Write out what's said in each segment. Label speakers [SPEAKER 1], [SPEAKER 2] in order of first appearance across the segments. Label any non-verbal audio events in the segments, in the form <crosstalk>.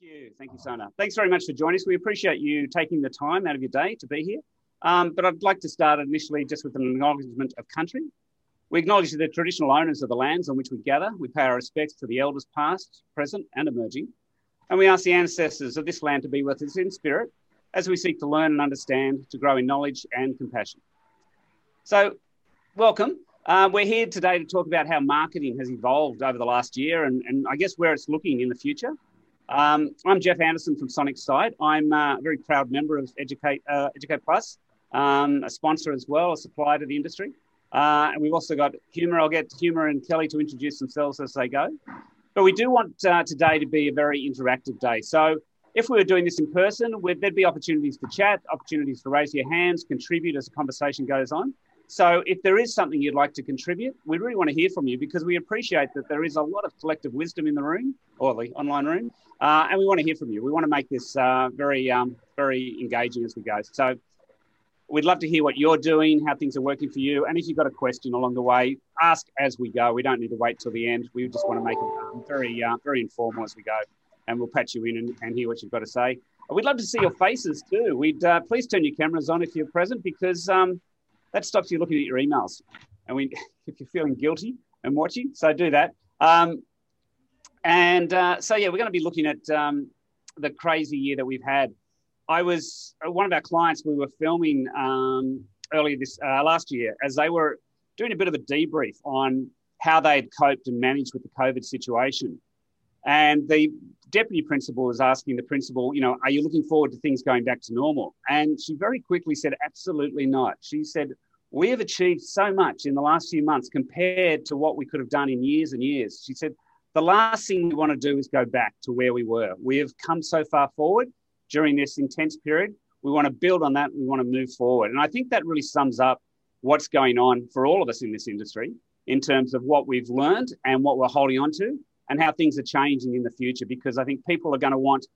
[SPEAKER 1] you. Thank you, Sona. Thanks very much for joining us. We appreciate you taking the time out of your day to be here. Um, but I'd like to start initially just with an acknowledgement of country. We acknowledge the traditional owners of the lands on which we gather. We pay our respects to the elders past, present, and emerging. And we ask the ancestors of this land to be with us in spirit as we seek to learn and understand, to grow in knowledge and compassion. So, welcome. Uh, we're here today to talk about how marketing has evolved over the last year and, and I guess where it's looking in the future. Um, I'm Jeff Anderson from Sonic Site. I'm uh, a very proud member of Educate, uh, Educate Plus, um, a sponsor as well, a supplier to the industry. Uh, and we've also got Huma. I'll get Huma and Kelly to introduce themselves as they go. But we do want uh, today to be a very interactive day. So if we were doing this in person, there'd be opportunities to chat, opportunities to raise your hands, contribute as the conversation goes on. So if there is something you'd like to contribute, we really want to hear from you because we appreciate that there is a lot of collective wisdom in the room or the online room, uh, and we want to hear from you. We want to make this uh, very, um, very engaging as we go. So we'd love to hear what you're doing, how things are working for you, and if you've got a question along the way, ask as we go. We don't need to wait till the end. We just want to make it um, very, uh, very informal as we go, and we'll patch you in and, and, hear what you've got to say. We'd love to see your faces too. We'd uh, please turn your cameras on if you're present because. Um, that stops you looking at your emails. And we, <laughs> if you're feeling guilty and watching, so do that. Um, and uh, so, yeah, we're going to be looking at um, the crazy year that we've had. I was uh, one of our clients. We were filming um, earlier this uh, last year as they were doing a bit of a debrief on how they had coped and managed with the COVID situation. And the deputy principal was asking the principal, you know, are you looking forward to things going back to normal? And she very quickly said, absolutely not. She said, we have achieved so much in the last few months compared to what we could have done in years and years. She said, the last thing we want to do is go back to where we were. We have come so far forward during this intense period. We want to build on that. We want to move forward. And I think that really sums up what's going on for all of us in this industry in terms of what we've learned and what we're holding on to and how things are changing in the future because I think people are going to want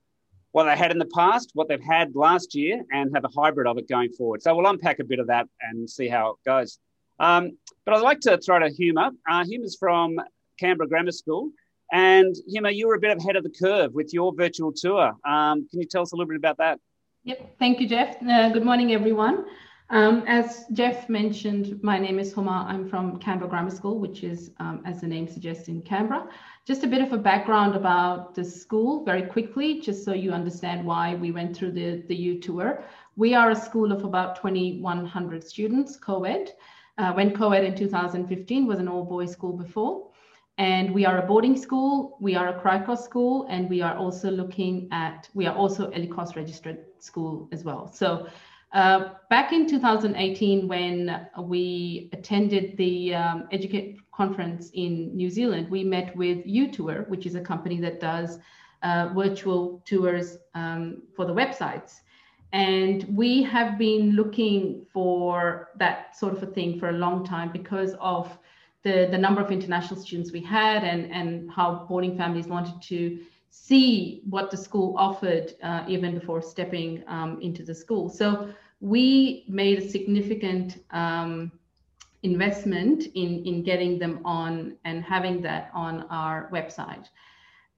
[SPEAKER 1] what they had in the past, what they've had last year, and have a hybrid of it going forward. So we'll unpack a bit of that and see how it goes. Um, but I'd like to throw to Huma. Uh, from Canberra Grammar School. And Huma, you were a bit ahead of the curve with your virtual tour. Um, can you tell us a little bit about that?
[SPEAKER 2] Yep, thank you, Jeff. Uh, good morning, everyone. Um, as Jeff mentioned, my name is Huma. I'm from Canberra Grammar School, which is, um, as the name suggests, in Canberra. Just a bit of a background about the school, very quickly, just so you understand why we went through the, the U tour. We are a school of about 2,100 students, co-ed. Uh, went co-ed in 2015, was an all-boys school before. And we are a boarding school, we are a CRICOS school, and we are also looking at, we are also a LICOS registered school as well. So uh, back in 2018, when we attended the um, Educate conference in New Zealand, we met with UTour, which is a company that does uh, virtual tours um, for the websites. And we have been looking for that sort of a thing for a long time because of the, the number of international students we had and, and how boarding families wanted to see what the school offered uh, even before stepping um, into the school. So we made a significant um, investment in, in getting them on and having that on our website.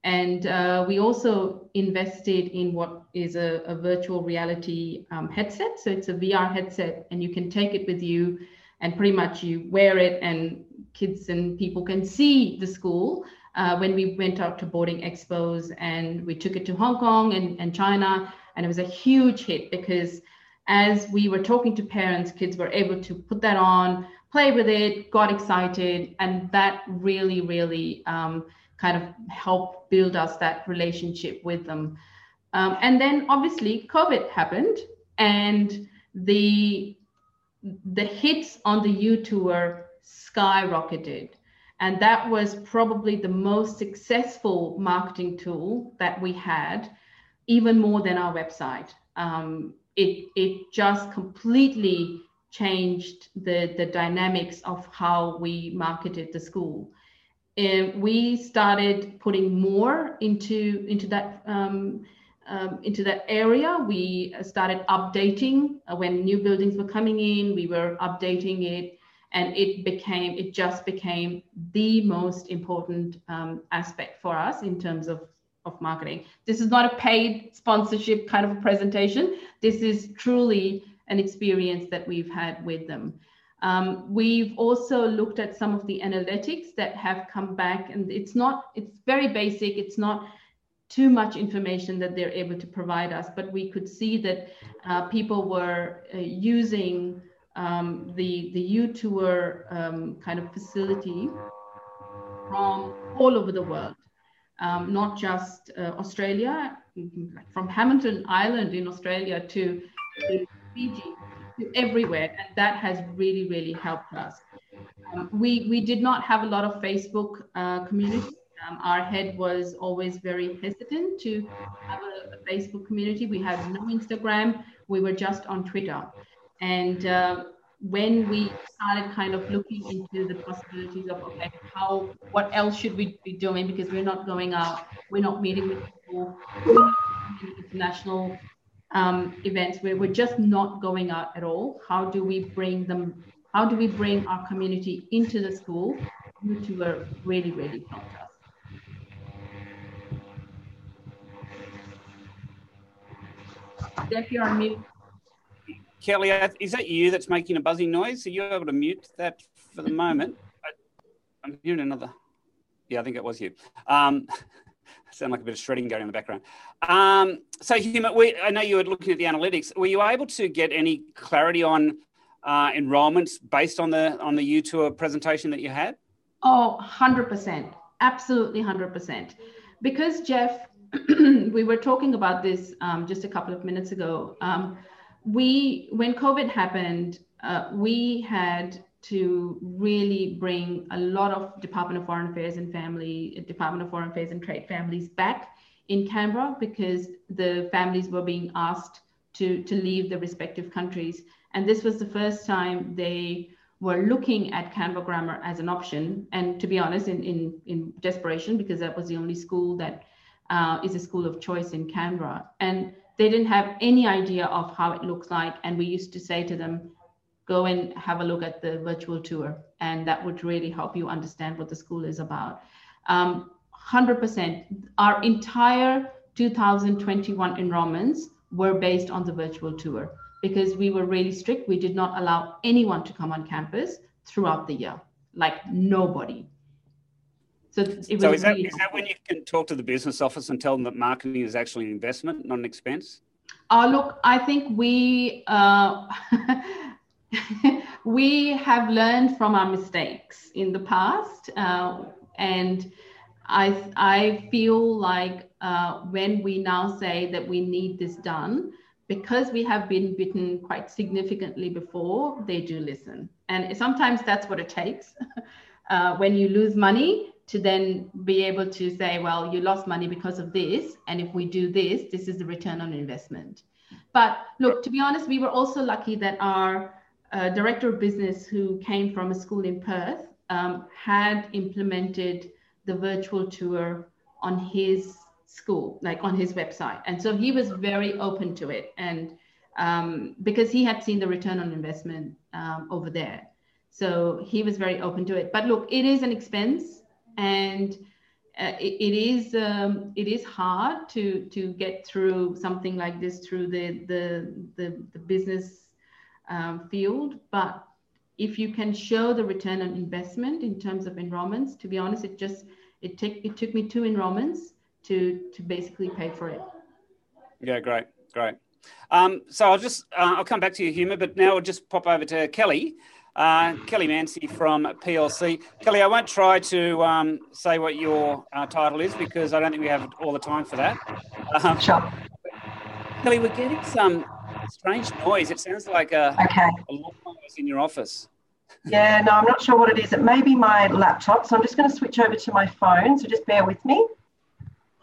[SPEAKER 2] And uh, we also invested in what is a, a virtual reality um, headset. So it's a VR headset, and you can take it with you, and pretty much you wear it, and kids and people can see the school. Uh, when we went out to boarding expos and we took it to Hong Kong and, and China, and it was a huge hit because as we were talking to parents, kids were able to put that on, play with it, got excited, and that really, really um, kind of helped build us that relationship with them. Um, and then obviously COVID happened, and the the hits on the U tour skyrocketed. And that was probably the most successful marketing tool that we had, even more than our website. Um, it it just completely changed the the dynamics of how we marketed the school. And we started putting more into into that um, um, into that area. We started updating uh, when new buildings were coming in. We were updating it, and it became it just became the most important um, aspect for us in terms of of marketing. This is not a paid sponsorship kind of a presentation. This is truly an experience that we've had with them. Um, we've also looked at some of the analytics that have come back, and it's not, it's very basic. It's not too much information that they're able to provide us, but we could see that uh, people were uh, using um, the the U-Tour um, kind of facility from all over the world, um, not just uh, Australia, from Hamilton Island in Australia to, to Fiji, to everywhere, and that has really really helped us. Um, we we did not have a lot of Facebook uh, community. Um, our head was always very hesitant to have a, a Facebook community. We had no Instagram. We were just on Twitter. And uh, when we started kind of looking into the possibilities of okay, how what else should we be doing because we're not going out, we're not meeting with people, international um, events where we're just not going out at all. How do we bring them? How do we bring our community into the school? you YouTuber really, really helped us. Jeff, you're on mute.
[SPEAKER 1] Kelly, is that you that's making a buzzing noise? Are you able to mute that for the moment? I, am hearing another. Yeah, I think it was you. Um, <laughs> sound like a bit of shredding going in the background. Um, so, Huma, we, I know you were looking at the analytics. Were you able to get any clarity on uh, enrollments based on the on the U-Tour presentation that you had?
[SPEAKER 2] Oh, 100%. Absolutely 100%. Because, Jeff, <clears throat> we were talking about this um, just a couple of minutes ago. Um, we when covid happened uh, we had to really bring a lot of department of foreign affairs and family department of foreign affairs and trade families back in canberra because the families were being asked to to leave the respective countries. And this was the first time they were looking at canberra grammar as an option. And to be honest in in, in desperation because that was the only school that uh, is a school of choice in canberra. And they didn't have any idea of how it looks like. And we used to say to them, go and have a look at the virtual tour. And that would really help you understand what the school is about. Um, 100%. Our entire 2021 enrollments were based on the virtual tour because we were really strict. We did not allow anyone to come on campus throughout the year, like nobody.
[SPEAKER 1] So, it so is, that, really is that when you can talk to the business office and tell them that marketing is actually an investment, not an expense?
[SPEAKER 2] Uh, look, I think we uh, <laughs> we have learned from our mistakes in the past, uh, and I I feel like uh, when we now say that we need this done, because we have been bitten quite significantly before, they do listen, and sometimes that's what it takes. <laughs> Uh, when you lose money, to then be able to say, well, you lost money because of this. And if we do this, this is the return on investment. But look, to be honest, we were also lucky that our uh, director of business, who came from a school in Perth, um, had implemented the virtual tour on his school, like on his website. And so he was very open to it. And um, because he had seen the return on investment um, over there. So he was very open to it. But look, it is an expense and uh, it, it is um, it is hard to to get through something like this through the the the, the business um, field. But if you can show the return on investment in terms of enrollments to be honest it just it take it took me two enrollments to to basically pay for it.
[SPEAKER 1] Yeah great great. Um, so I'll just uh, I'll come back to your Huma, but now I'll just pop over to Kelly. Uh, Kelly Mancy from PLC. Kelly, I won't try to um, say what your uh, title is because I don't think we have all the time for that. Um,
[SPEAKER 3] sure.
[SPEAKER 1] Kelly, we're getting some strange noise. It sounds like a, okay. a noise in your office.
[SPEAKER 3] Yeah, no, I'm not sure what it is. It may be my laptop, so I'm just going to switch over to my phone. So just bear with me.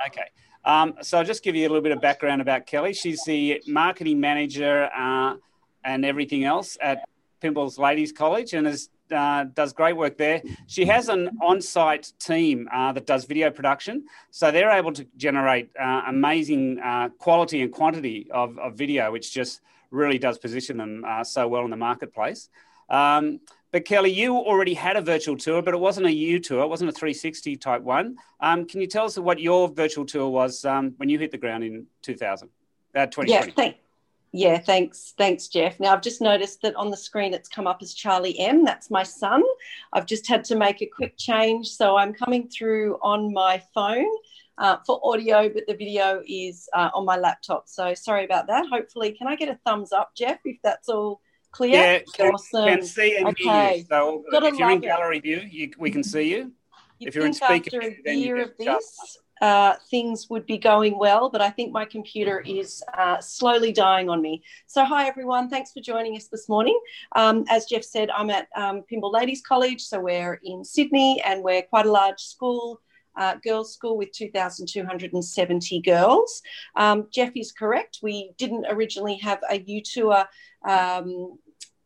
[SPEAKER 1] Okay. Um, so I'll just give you a little bit of background about Kelly. She's the marketing manager uh, and everything else at Pymbles Ladies College and is, uh, does great work there. She has an on site team uh, that does video production. So they're able to generate uh, amazing uh, quality and quantity of, of, video, which just really does position them uh, so well in the marketplace. Um, but Kelly, you already had a virtual tour, but it wasn't a U tour. It wasn't a 360 type one. Um, can you tell us what your virtual tour was um, when you hit the ground in 2000, uh, 2020?
[SPEAKER 4] Yeah, thank, yeah, thanks, thanks, Jeff. Now I've just noticed that on the screen it's come up as Charlie M. That's my son. I've just had to make a quick change, so I'm coming through on my phone. Uh, for audio, but the video is uh, on my laptop. So sorry about that. Hopefully, can I get a thumbs up, Jeff, if that's all clear?
[SPEAKER 1] Yeah, can, awesome. can see and okay. hear you. So if you're in gallery it. view, you, we can see you.
[SPEAKER 4] you if you're in speaker after a year of this, uh, things would be going well, but I think my computer is uh, slowly dying on me. So, hi everyone, thanks for joining us this morning. Um, as Jeff said, I'm at um, Pymble Ladies College, so we're in Sydney and we're quite a large school. Uh, girls' school with 2,270 girls. Um, Jeff is correct. We didn't originally have a U tour um,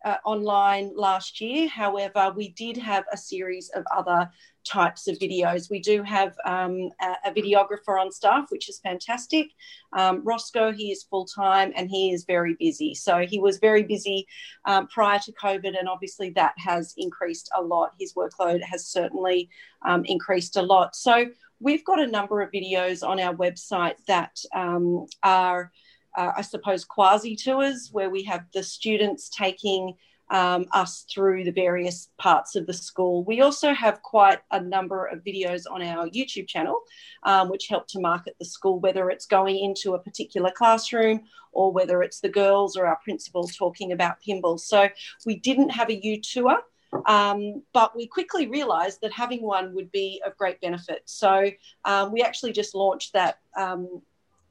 [SPEAKER 4] uh, online last year. However, we did have a series of other types of videos. We do have um, a, a, videographer on staff, which is fantastic. Um, Roscoe, he is full time and he is very busy. So he was very busy um, prior to COVID, and obviously that has increased a lot. His workload has certainly um, increased a lot. So we've got a number of videos on our website that um, are. Uh, I suppose quasi tours where we have the students taking um, us through the various parts of the school. We also have quite a number of videos on our YouTube channel, um, which help to market the school, whether it's going into a particular classroom or whether it's the girls or our principal talking about Pymble. So we didn't have a U tour. Um, but we quickly realized that having one would be of great benefit. So um, we actually just launched that um,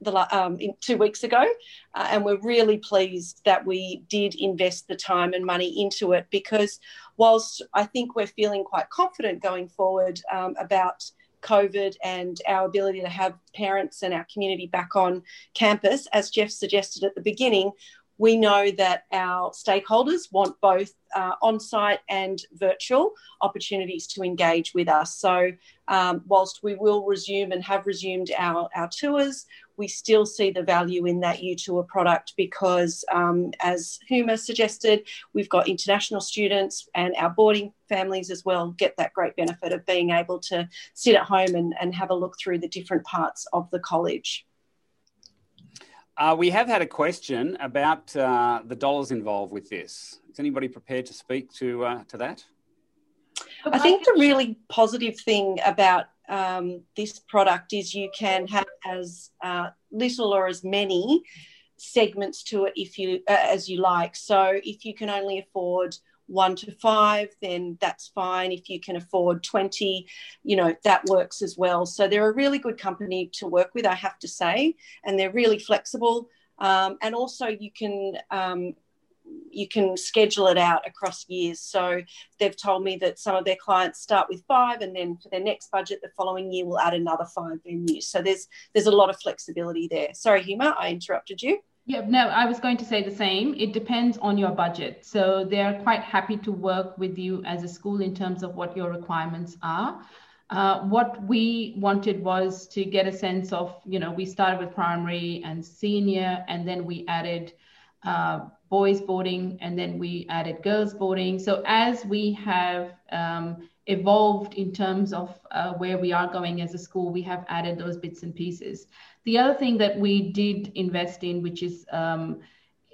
[SPEAKER 4] the um, two weeks ago, uh, and we're really pleased that we did invest the time and money into it because whilst I think we're feeling quite confident going forward um, about COVID and our ability to have parents and our community back on campus, as Jeff suggested at the beginning, we know that our stakeholders want both uh, on site and virtual opportunities to engage with us. So, um, whilst we will resume and have resumed our, our tours, we still see the value in that U Tour product because, um, as Huma suggested, we've got international students and our boarding families as well get that great benefit of being able to sit at home and, and have a look through the different parts of the college.
[SPEAKER 1] Uh, we have had a question about uh, the dollars involved with this. Is anybody prepared to speak to uh, to that?
[SPEAKER 4] I think the really positive thing about um, this product is you can have as uh, little or as many segments to it if you uh, as you like. So if you can only afford one to five, then that's fine. If you can afford 20, you know, that works as well. So they're a really good company to work with, I have to say, and they're really flexible. Um, and also, you can um, you can schedule it out across years. So they've told me that some of their clients start with five, and then for their next budget, the following year, will add another five venues. So there's there's a lot of flexibility there. Sorry, Huma, I interrupted you.
[SPEAKER 2] Yeah, no, I was going to say the same. It depends on your budget. So they're quite happy to work with you as a school in terms of what your requirements are. Uh, what we wanted was to get a sense of, you know, we started with primary and senior, and then we added uh, boys boarding, and then we added girls boarding. So as we have um, evolved in terms of uh, where we are going as a school, we have added those bits and pieces. The other thing that we did invest in, which is um,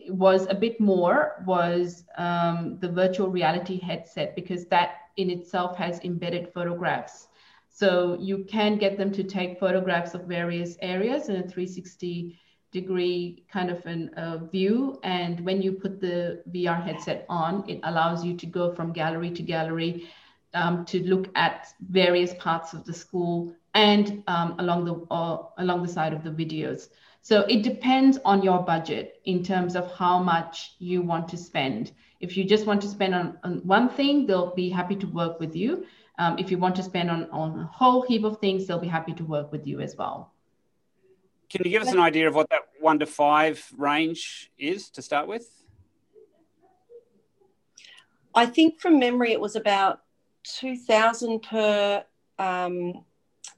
[SPEAKER 2] was a bit more, was um, the virtual reality headset because that in itself has embedded photographs. So you can get them to take photographs of various areas in a 360 degree kind of an uh, view. And when you put the VR headset on, it allows you to go from gallery to gallery um, to look at various parts of the school and um, along the uh, along the side of the videos. So it depends on your budget in terms of how much you want to spend. If you just want to spend on, on one thing, they'll be happy to work with you. Um, if you want to spend on, on a whole heap of things, they'll be happy to work with you as well.
[SPEAKER 1] Can you give us an idea of what that one to five range is to start with?
[SPEAKER 4] I think from memory, it was about 2000 per um,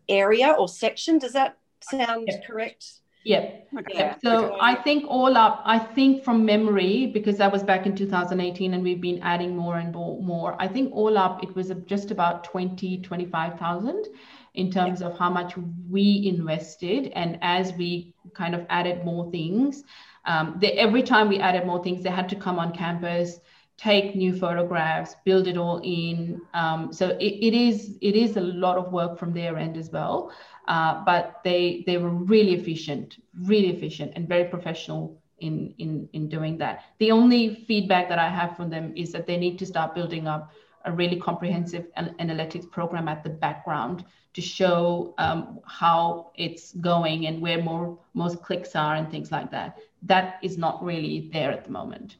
[SPEAKER 4] area or section. Does that sound correct?
[SPEAKER 2] Yeah. Okay. yeah. So I think all up, I think from memory, because that was back in 2018 and we've been adding more and more, I think all up it was just about 20, 25,000 in terms yeah. of how much we invested. And as we kind of added more things, um, every time we added more things, they had to come on campus, take new photographs, build it all in. Um, so it, it is it is a lot of work from their end as well. Uh, but they they were really efficient, really efficient, and very professional in in in doing that. The only feedback that I have from them is that they need to start building up a really comprehensive analytics program at the background to show um, how it's going and where more most clicks are and things like that. That is not really there at the moment.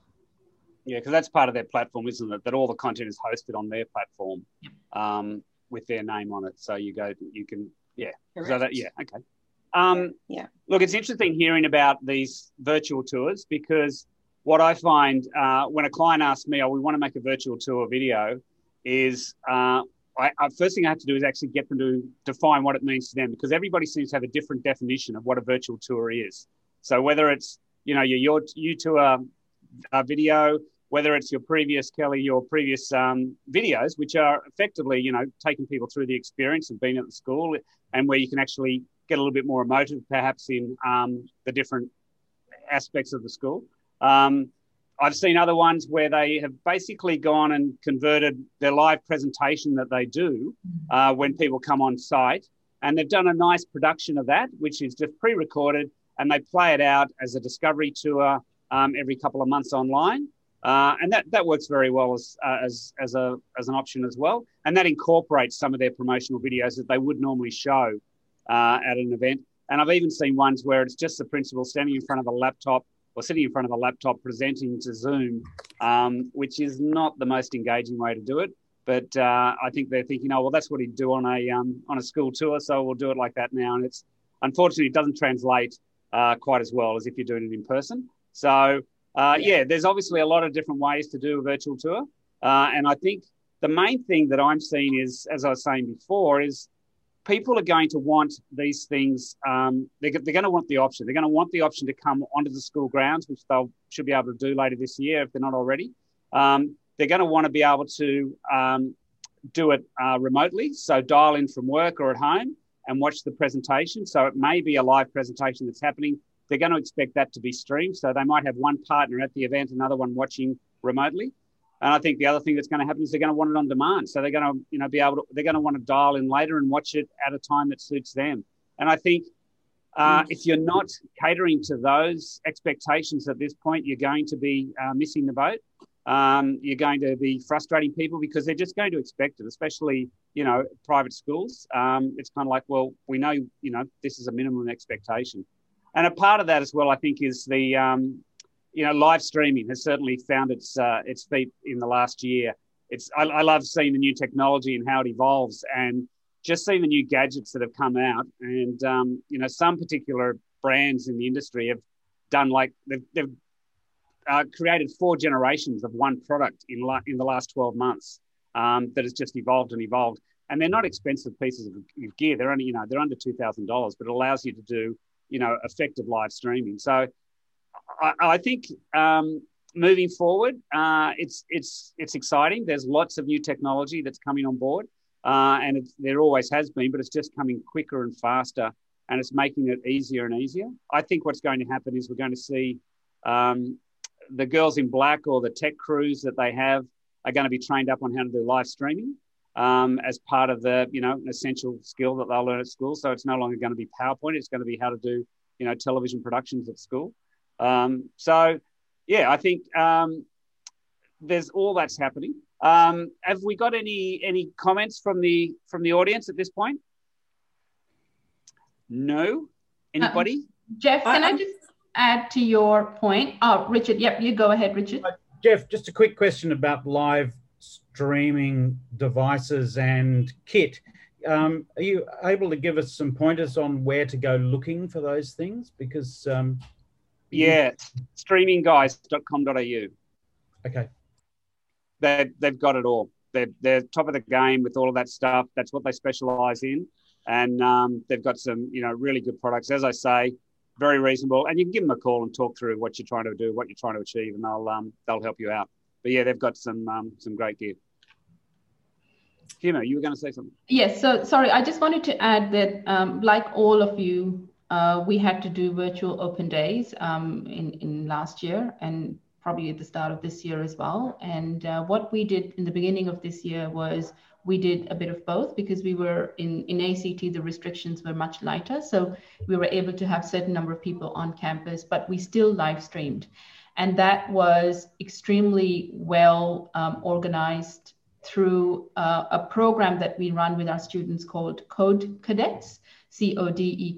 [SPEAKER 1] Yeah, because that's part of their platform, isn't it? That all the content is hosted on their platform yep. um, with their name on it. So you go, you can, yeah. So that, yeah, okay. Um, yeah. Look, it's interesting hearing about these virtual tours because what I find uh, when a client asks me, "Oh, we want to make a virtual tour video," is uh, I, I, first thing I have to do is actually get them to define what it means to them because everybody seems to have a different definition of what a virtual tour is. So whether it's you know your your you tour video, whether it's your previous Kelly, your previous um, videos, which are effectively you know taking people through the experience of being at the school, and where you can actually get a little bit more emotive, perhaps in um, the different aspects of the school. Um, I've seen other ones where they have basically gone and converted their live presentation that they do uh, when people come on site, and they've done a nice production of that, which is just pre-recorded, and they play it out as a discovery tour um, every couple of months online, uh, and that that works very well as uh, as as a as an option as well, and that incorporates some of their promotional videos that they would normally show uh, at an event. And I've even seen ones where it's just the principal standing in front of a laptop or sitting in front of a laptop presenting to Zoom, um, which is not the most engaging way to do it. But uh, I think they're thinking, oh well, that's what he'd do on a um, on a school tour, so we'll do it like that now. And it's unfortunately it doesn't translate uh, quite as well as if you're doing it in person. So uh, yeah, there's obviously a lot of different ways to do a virtual tour, uh, and I think the main thing that I'm seeing is, as I was saying before, is people are going to want these things. Um, they're, they're going to want the option. They're going to want the option to come onto the school grounds, which they'll should be able to do later this year if they're not already. Um, they're going to want to be able to um, do it uh, remotely, so dial in from work or at home and watch the presentation. So it may be a live presentation that's happening. They're going to expect that to be streamed, so they might have one partner at the event, another one watching remotely. And I think the other thing that's going to happen is they're going to want it on demand. So they're going to, you know, be able to, they're going to want to dial in later and watch it at a time that suits them. And I think uh, if you're not catering to those expectations at this point, you're going to be uh, missing the boat. Um, you're going to be frustrating people because they're just going to expect it, especially, you know, private schools. Um, it's kind of like, well, we know, you know, this is a minimum expectation. And a part of that as well, I think, is the, um, you know, live streaming has certainly found its uh, its feet in the last year. It's I, I, love seeing the new technology and how it evolves, and just seeing the new gadgets that have come out. And um, you know, some particular brands in the industry have done like they've, they've uh, created four generations of one product in la- in the last twelve months um, that has just evolved and evolved. And they're not expensive pieces of gear. They're only you know they're under two thousand dollars, but it allows you to do you know effective live streaming. So I, I think um, moving forward, uh, it's it's it's exciting. There's lots of new technology that's coming on board, uh, and there always has been, but it's just coming quicker and faster, and it's making it easier and easier. I think what's going to happen is we're going to see um, the girls in black or the tech crews that they have are going to be trained up on how to do live streaming. Um, as part of the, you know, an essential skill that they'll learn at school. So it's no longer going to be PowerPoint. It's going to be how to do, you know, television productions at school. Um, so, yeah, I think um, there's all that's happening. Um, have we got any any comments from the from the audience at this point? No. Anybody?
[SPEAKER 2] Uh, Jeff, can I, I, just add to your point? Oh, Richard. Yep, you go ahead, Richard. Uh,
[SPEAKER 5] Jeff, just a quick question about live streaming devices and kit. Um, are you able to give us some pointers on where to go looking for those things? Because um,
[SPEAKER 1] yeah, streamingguys.com.au.
[SPEAKER 5] Okay.
[SPEAKER 1] They, they've got it all. They're, they're top of the game with all of that stuff. That's what they specialize in. And um, they've got some, you know, really good products. As I say, very reasonable. And you can give them a call and talk through what you're trying to do, what you're trying to achieve, and they'll um, they'll help you out. But yeah, they've got some um, some great gear. Huma, you were going to say something.
[SPEAKER 2] Yes. So sorry, I just wanted to add that, um, like all of you, uh, we had to do virtual open days um, in in last year and probably at the start of this year as well. And uh, what we did in the beginning of this year was we did a bit of both because we were in, in ACT, the restrictions were much lighter. So we were able to have certain number of people on campus, but we still live streamed. And that was extremely well um, organized through uh, a program that we run with our students called Code Cadets,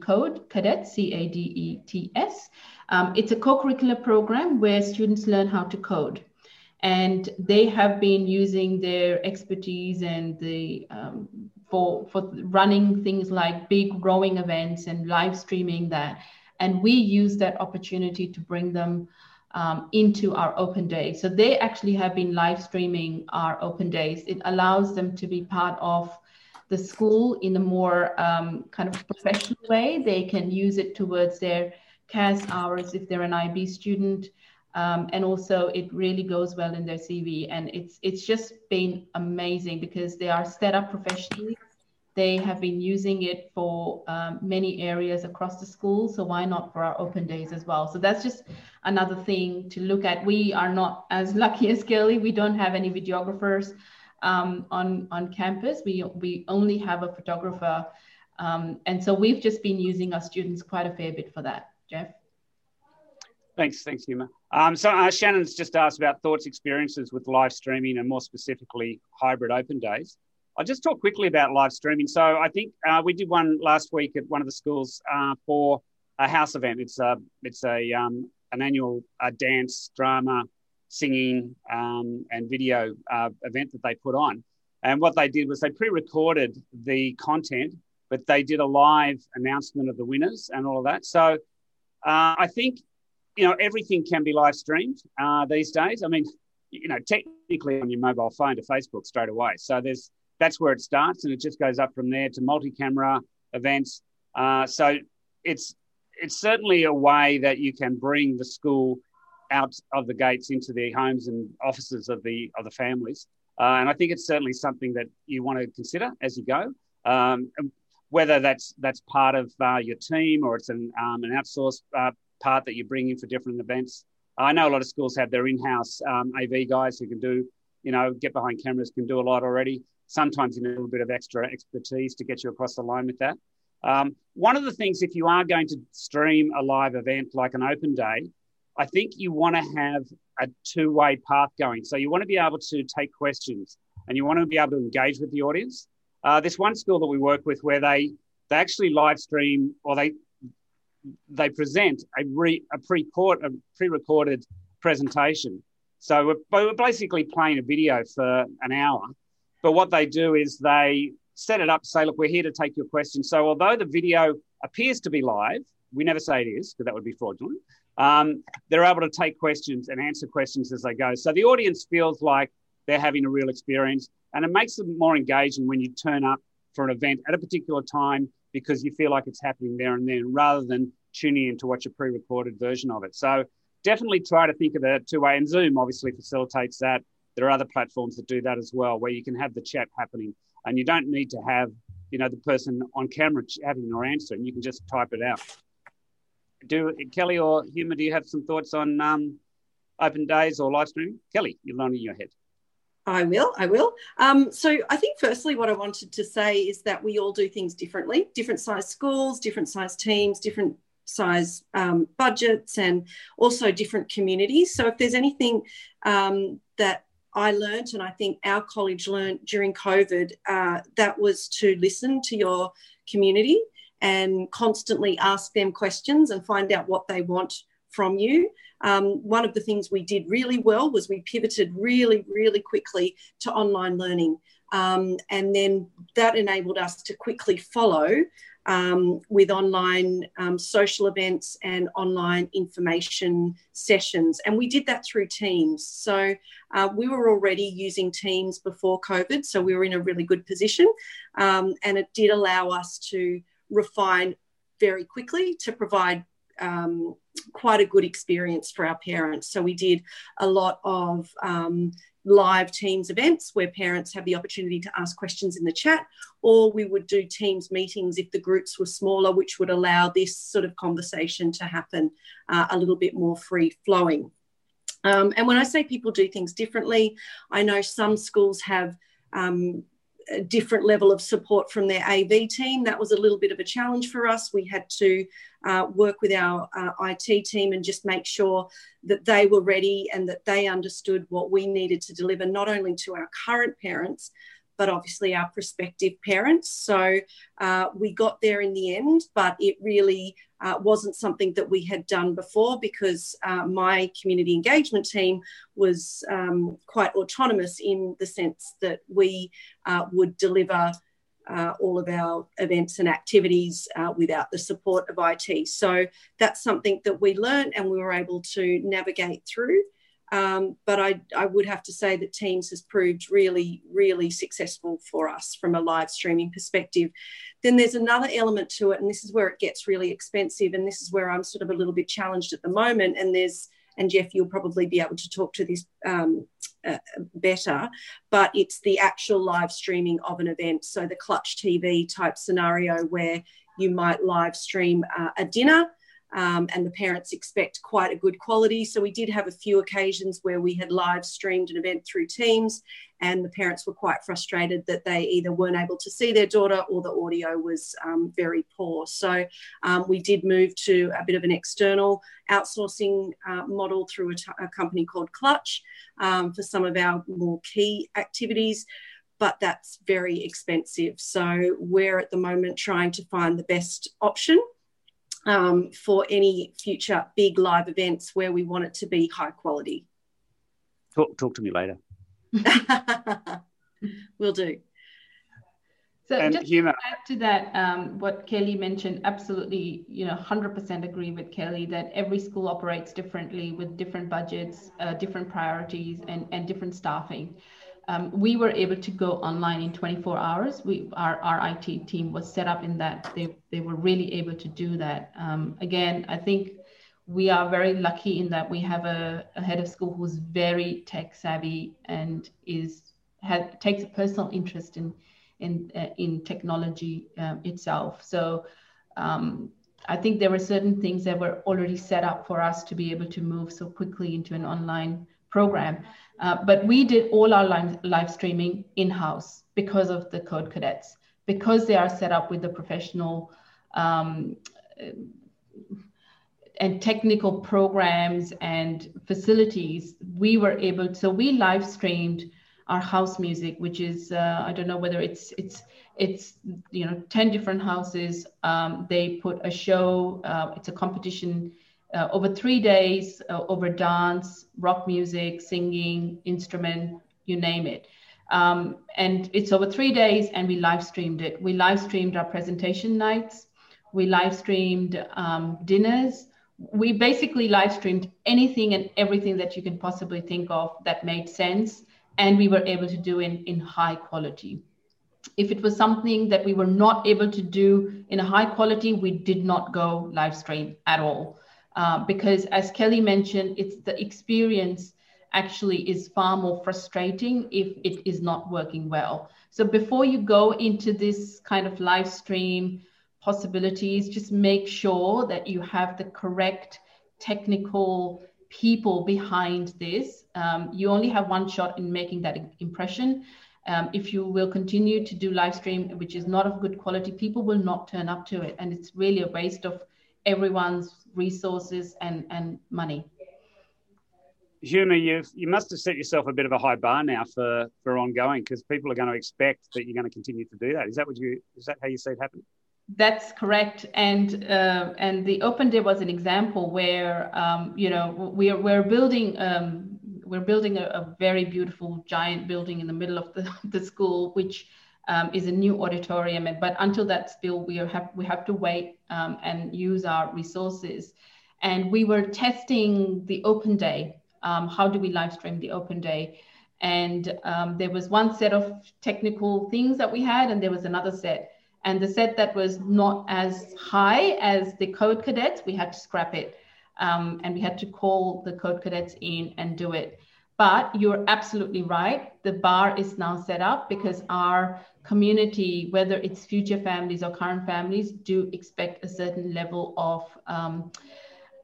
[SPEAKER 2] Code Cadets, C A D E T S. Um, it's a co curricular program where students learn how to code. And they have been using their expertise and the um, for for running things like big growing events and live streaming that. And we use that opportunity to bring them um, into our open days. So they actually have been live streaming our open days. It allows them to be part of the school in a more um, kind of professional way. They can use it towards their CAS hours if they're an IB student. Um, and also it really goes well in their CV. And it's it's just been amazing because they are set up professionally. They have been using it for um, many areas across the school. So why not for our open days as well? So that's just another thing to look at. We are not as <laughs> lucky as Kelly. We don't have any videographers um, on on campus. We we only have a photographer, um, and so we've just been using our students quite a fair bit for that. Jeff.
[SPEAKER 1] Thanks, thanks, Huma. Um, so uh, Shannon's just asked about thoughts, experiences with live streaming, and more specifically, hybrid open days. I'll just talk quickly about live streaming. So I think uh, we did one last week at one of the schools uh, for a house event. It's a it's a um, an annual uh, dance, drama, singing, um, and video uh, event that they put on. And what they did was they pre-recorded the content, but they did a live announcement of the winners and all of that. So uh, I think you know everything can be live streamed uh, these days. I mean, you know, technically on your mobile phone to Facebook straight away. So there's that's where it starts, and it just goes up from there to multi-camera events. Uh, so it's it's certainly a way that you can bring the school out of the gates into the homes and offices of the of the families. Uh, and I think it's certainly something that you want to consider as you go. Um, whether that's that's part of uh, your team or it's an um, an outsourced uh, part that you bring in for different events. I know a lot of schools have their in-house um, AV guys who can do, you know, get behind cameras, can do a lot already. Sometimes you need a little bit of extra expertise to get you across the line with that. Um, one of the things, if you are going to stream a live event like an open day, I think you want to have a two-way path going. So you want to be able to take questions and you want to be able to engage with the audience. Uh, this one school that we work with where they they actually live stream or they they present a, re, a pre a pre-recorded presentation. So we're, we're basically playing a video for an hour, but what they do is they set it up, say, look, we're here to take your questions. So although the video appears to be live, we never say it is because that would be fraudulent. Um, they're able to take questions and answer questions as they go. So the audience feels like they're having a real experience. And it makes them more engaging when you turn up for an event at a particular time because you feel like it's happening there and then rather than tuning in to watch a pre recorded version of it. So definitely try to think of the two way. And Zoom obviously facilitates that. There are other platforms that do that as well, where you can have the chat happening and you don't need to have you know the person on camera having your answer and you can just type it out do kelly or Huma do you have some thoughts on um, open days or live streaming kelly you're nodding your head
[SPEAKER 4] I will. I will. Um, so I think firstly, what I wanted to say is that we all do things differently. Different size schools, different size teams, different size um, budgets, and also different communities. So if there's anything um, that I learned, and I think our college learned during COVID, uh, that was to listen to your community and constantly ask them questions and find out what they want from you. Um, one of the things we did really well was we pivoted really, really quickly to online learning. Um, and then that enabled us to quickly follow um, with online um, social events and online information sessions. And we did that through Teams. So uh, we were already using Teams before COVID, so we were in a really good position. Um, and it did allow us to refine very quickly to provide um, quite a good experience for our parents. So we did a lot of um, live Teams events where parents have the opportunity to ask questions in the chat, or we would do Teams meetings if the groups were smaller, which would allow this sort of conversation to happen uh, a little bit more free flowing. Um, and when I say people do things differently, I know some schools have um, a different level of support from their AV team. That was a little bit of a challenge for us. We had to uh, work with our uh, IT team and just make sure that they were ready and that they understood what we needed to deliver, not only to our current parents, but obviously our prospective parents. So uh, we got there in the end, but it really uh, wasn't something that we had done before because uh, my community engagement team was um, quite autonomous in the sense that we uh, would deliver. Uh, all of our events and activities uh, without the support of IT. So that's something that we learned and we were able to navigate through. Um, but I, I, would have to say that Teams has proved really, really successful for us from a live streaming perspective. Then there's another element to it, and this is where it gets really expensive, and this is where I'm sort of a little bit challenged at the moment. And there's, and Jeff, you'll probably be able to talk to this um, uh, better, but it's the actual live streaming of an event. So the Clutch TV type scenario where you might live stream uh, a dinner um, and the parents expect quite a good quality. So we did have a few occasions where we had live streamed an event through Teams, and the parents were quite frustrated that they either weren't able to see their daughter or the audio was um, very poor. So um, we did move to a bit of an external outsourcing uh, model through a, company called Clutch um, for some of our more key activities but that's very expensive. So we're at the moment trying to find the best option um, for any future big live events where we want it to be high quality.
[SPEAKER 1] Talk, talk to me later. <laughs>
[SPEAKER 4] Will do.
[SPEAKER 2] So and just Huma. to add to that, um, what Kelly mentioned, absolutely, you know, 100% agree with Kelly that every school operates differently with different budgets, uh, different priorities, and, and different staffing um, we were able to go online in 24 hours. We, our, our IT team was set up in that they, they were really able to do that. Um, again, I think we are very lucky in that we have a, a head of school who's very tech savvy and is has, takes a personal interest in in uh, in technology um, itself. So um, I think there were certain things that were already set up for us to be able to move so quickly into an online program. Uh, but we did all our live, live streaming in-house because of the code cadets, because they are set up with the professional um, and technical programs and facilities. We were able, so we live streamed our house music, which is uh, I don't know whether it's it's it's you know ten different houses. Um, they put a show. Uh, it's a competition uh, over three days, uh, over dance, rock music, singing, instrument, you name it. Um, and it's over three days, and we live streamed it. We live streamed our presentation nights. We live streamed um, dinners. We basically live streamed anything and everything that you can possibly think of that made sense, and we were able to do in in high quality. If it was something that we were not able to do in a high quality, we did not go live stream at all. Uh, because as Kelly mentioned, it's the experience actually is far more frustrating if it is not working well. So before you go into this kind of live stream possibilities, just make sure that you have the correct technical people behind this. Um, you only have one shot in making that impression. Um, if you will continue to do live stream, which is not of good quality, people will not turn up to it. And it's really a waste of everyone's resources and, and money.
[SPEAKER 1] Huma, you you must have set yourself a bit of a high bar now for for ongoing because people are going to expect that you're going to continue to do that. Is that what you is that how you see it happening?
[SPEAKER 2] That's correct, and uh, and the Open Day was an example where um, you know we're we're building um, we're building a, a, very beautiful giant building in the middle of the, <laughs> the school, which um, is a new auditorium. But until that's built, we have we have to wait um, and use our resources. And we were testing the open day. Um, how do we live stream the open day? And um, there was one set of technical things that we had, and there was another set. And the set that was not as high as the code cadets, we had to scrap it. Um, and we had to call the code cadets in and do it. But you're absolutely right. The bar is now set up because our community, whether it's future families or current families, do expect a certain level of um,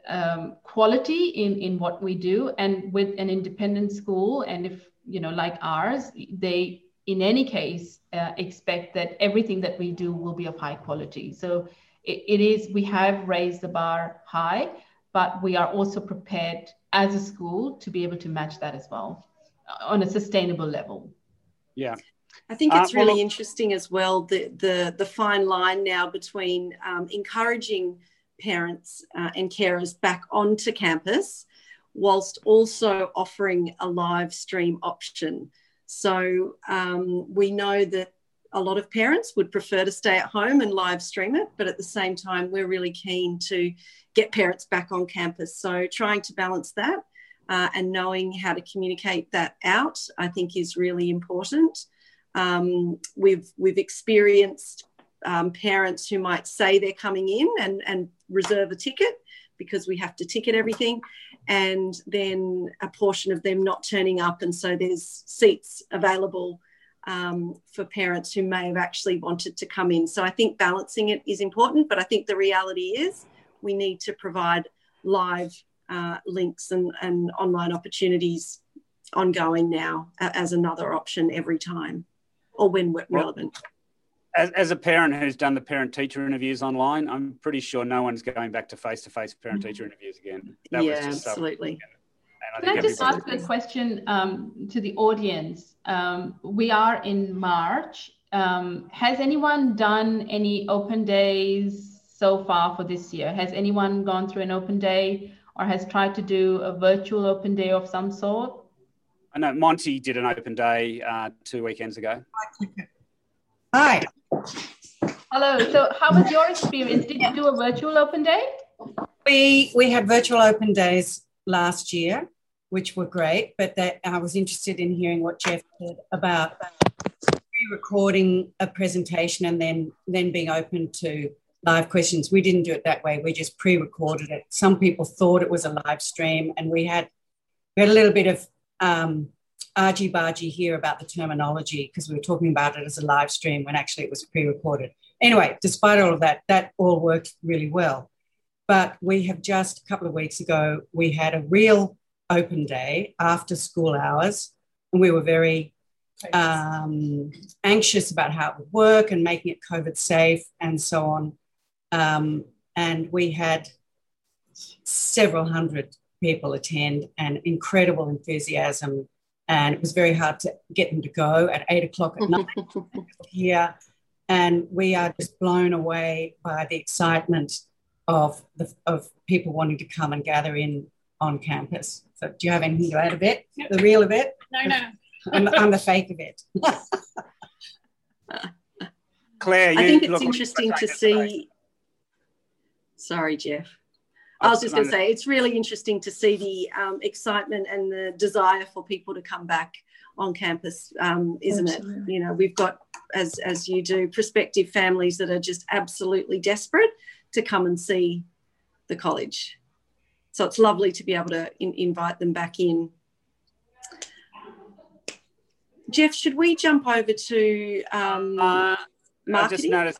[SPEAKER 2] um, quality in, in what we do. And with an independent school, and if, you know, like ours, they, in any case, uh, expect that everything that we do will be of high quality. So it, it is, we have raised the bar high, but we are also prepared as a school to be able to match that as well uh, on a sustainable level.
[SPEAKER 1] Yeah.
[SPEAKER 4] I think it's uh, really well, interesting as well the, the the fine line now between um, encouraging parents uh, and carers back onto campus, whilst also offering a live stream option. So um, we know that a lot of parents would prefer to stay at home and live stream it, but at the same time, we're really keen to get parents back on campus. So trying to balance that uh, and knowing how to communicate that out, I think, is really important. Um, we've we've experienced um, parents who might say they're coming in and, and reserve a ticket because we have to ticket everything, and then a portion of them not turning up, and so there's seats available um, for parents who may have actually wanted to come in. So I think balancing it is important, but I think the reality is we need to provide live uh, links and, and online opportunities ongoing now as another option every time or when relevant.
[SPEAKER 1] As, as a parent who's done the parent teacher interviews online, I'm pretty sure no one's going back to face to face parent teacher interviews again.
[SPEAKER 4] That yeah, absolutely. So,
[SPEAKER 2] can I just ask a question um, to the audience? Um, we are in March. Um, has anyone done any open days so far for this year? Has anyone gone through an open day or has tried to do a virtual open day of some sort?
[SPEAKER 1] I know Monty did an open day uh, two weekends ago.
[SPEAKER 6] Hi.
[SPEAKER 2] Hello. So, how was your experience? Did you do a virtual open day?
[SPEAKER 6] We we had virtual open days last year, which were great. But that I was interested in hearing what Jeff said about pre-recording a presentation and then then being open to live questions. We didn't do it that way. We just pre-recorded it. Some people thought it was a live stream, and we had we had a little bit of um, argy bargy here about the terminology because we were talking about it as a live stream when actually it was pre-recorded. Anyway, despite all of that, that all worked really well. But we have just a couple of weeks ago, we had a real open day after school hours, and we were very um, anxious about how it would work and making it COVID safe and so on. Um, and we had several hundred people attend and incredible enthusiasm. And it was very hard to get them to go at eight o'clock at night <laughs> here. And we are just blown away by the excitement of the, of people wanting to come and gather in on campus. So, do you have anything to add of it? Yep. The real of it?
[SPEAKER 2] No, no. <laughs>
[SPEAKER 6] I'm, I'm the fake of it. <laughs>
[SPEAKER 1] Claire,
[SPEAKER 4] I think it's interesting to see. Sorry, Jeff. I was just going to say it's really interesting to see the um, excitement and the desire for people to come back on campus, um, isn't absolutely. it? You know, we've got as as you do prospective families that are just absolutely desperate to come and see the college. So it's lovely to be able to in, invite them back in. Jeff, should we jump over to um, uh? I
[SPEAKER 1] just noticed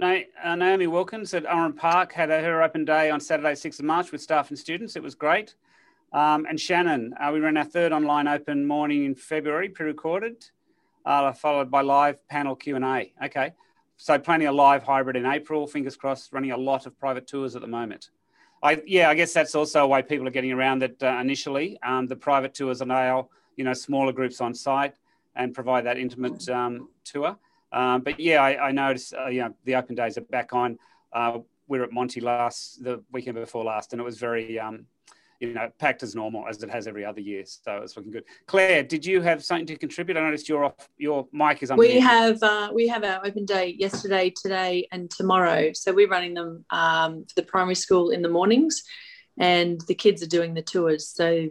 [SPEAKER 1] um, uh, Naomi Wilkins at Oran Park had a, her open day on Saturday, 6th of March with staff and students. It was great. Um, and Shannon, uh, we ran our third online open morning in February, pre-recorded, uh, followed by live panel Q&A. Okay, so plenty of live hybrid in April, fingers crossed, running a lot of private tours at the moment. I, yeah, I guess that's also a way people are getting around it uh, initially. Um, the private tours are now, you know, smaller groups on site and provide that intimate um, tour. Um, but yeah, I, I noticed, uh, you know, the open days are back on. Uh, we were at Monty last, the weekend before last, and it was very, um, you know, packed as normal as it has every other year. So it's looking good. Claire, did you have something to contribute? I noticed your off, your mic is on.
[SPEAKER 7] We have uh, we have our open day yesterday, today, and tomorrow. So we're running them um, for the primary school in the mornings, and the kids are doing the tours. So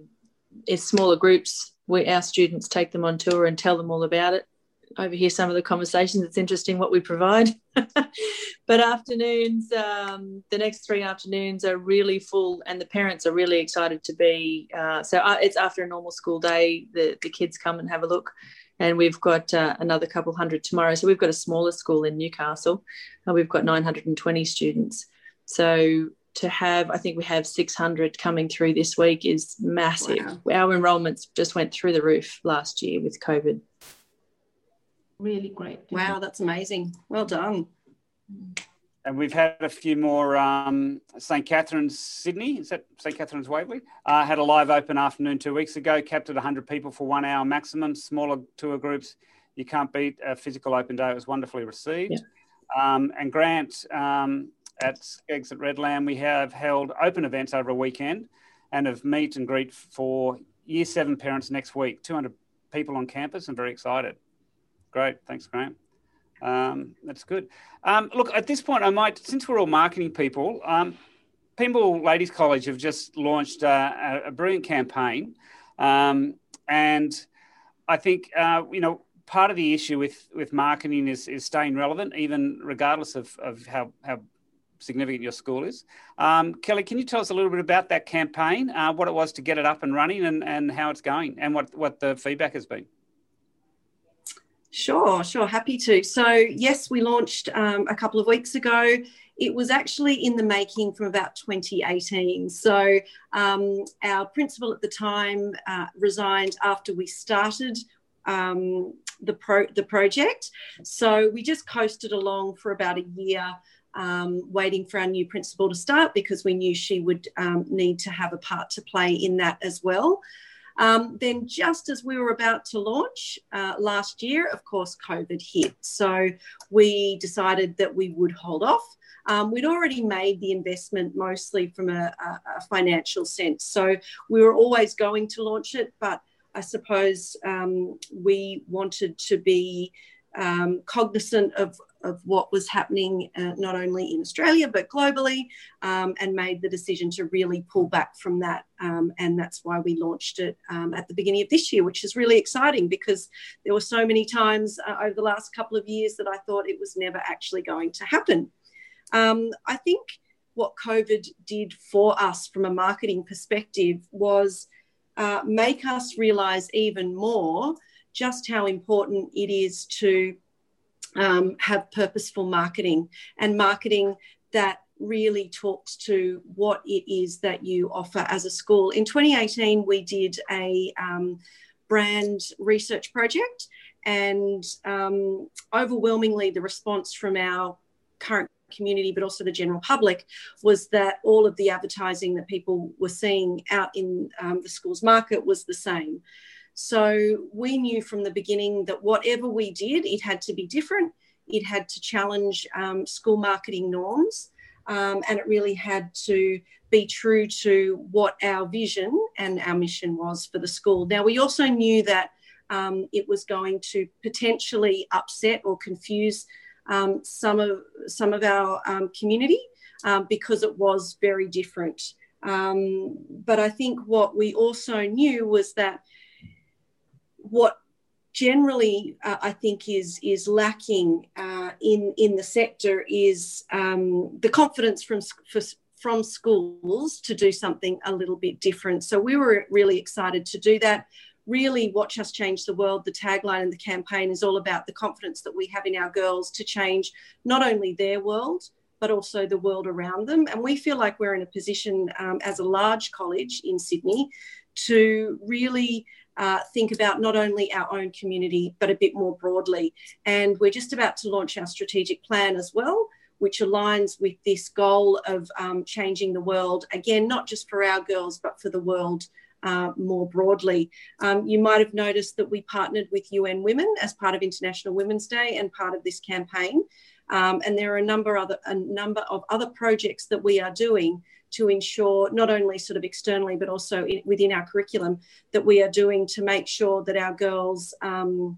[SPEAKER 7] it's smaller groups. We our students take them on tour and tell them all about it overhear some of the conversations. It's interesting what we provide. <laughs> but afternoons, um, the next three afternoons are really full, and the parents are really excited to be. Uh, so uh, it's after a normal school day. The the kids come and have a look, and we've got uh, another couple hundred tomorrow. So we've got a smaller school in Newcastle, and we've got 920 students. So to have, I think we have 600 coming through this week is massive. Wow. Our enrolments just went through the roof last year with COVID.
[SPEAKER 2] Really great.
[SPEAKER 4] Wow, that's amazing. Well done.
[SPEAKER 1] And we've had a few more. Um, St. Catherine's Sydney, is that St. Catherine's Waverley? Uh, had a live open afternoon two weeks ago, capped at 100 people for one hour maximum, smaller tour groups. You can't beat a physical open day. It was wonderfully received. Yeah. Um, and Grant, um, at SCEGGS at Redland, we have held open events over a weekend and have meet and greet for year seven parents next week. 200 people on campus and very excited. Great. Thanks, Grant. Um, that's good. Um, look, at this point, I might, since we're all marketing people, um, Ladies College have just launched uh, a, a, brilliant campaign. Um, and I think, uh, you know, part of the issue with, with marketing is, is staying relevant, even regardless of, of how, how significant your school is. Um, Kelly, can you tell us a little bit about that campaign, uh, what it was to get it up and running, and, and how it's going, and what, what the feedback has been?
[SPEAKER 4] Sure, sure, happy to. So, yes, we launched um, a couple of weeks ago. It was actually in the making from about 2018. So, um, our principal at the time uh, resigned after we started um, the pro the project. So we just coasted along for about a year um, waiting for our new principal to start because we knew she would um, need to have a part to play in that as well. Um, then, just as we were about to launch uh, last year, of course, COVID hit. So we decided that we would hold off. Um, we'd already made the investment mostly from a, a, a, financial sense. So we were always going to launch it, but I suppose um, we wanted to be um, cognizant of, of what was happening uh, not only in Australia but globally, um, and made the decision to really pull back from that. Um, and that's why we launched it um, at the beginning of this year, which is really exciting because there were so many times uh, over the last couple of years that I thought it was never actually going to happen. Um, I think what COVID did for us from a marketing perspective was uh, make us realize even more just how important it is to um, have purposeful marketing and marketing that really talks to what it is that you offer as a school. In 2018, we did a um, brand research project, and um, overwhelmingly, the response from our current community, but also the general public, was that all of the advertising that people were seeing out in um, the schools market was the same. So we knew from the beginning that whatever we did, it had to be different. It had to challenge um, school marketing norms. Um, and it really had to be true to what our vision and our mission was for the school. Now, we also knew that um, it was going to potentially upset or confuse um, some of some of our um, community um, because it was very different. But I think what we also knew was that what generally uh, I think is is lacking uh, in in the sector is um, the confidence from for, from schools to do something a little bit different. So we were really excited to do that. Really, watch us change the world. The tagline and the campaign is all about the confidence that we have in our girls to change not only their world but also the world around them. And we feel like we're in a position um, as a large college in Sydney to really uh, think about not only our own community, but a bit more broadly. And we're just about to launch our strategic plan as well, which aligns with this goal of um, changing the world, again, not just for our girls, but for the world. Uh, more broadly, um, you might have noticed that we partnered with UN Women as part of International Women's Day and part of this campaign. Um, and there are a number other a number of other projects that we are doing to ensure not only sort of externally but also in, within our curriculum that we are doing to make sure that our girls um,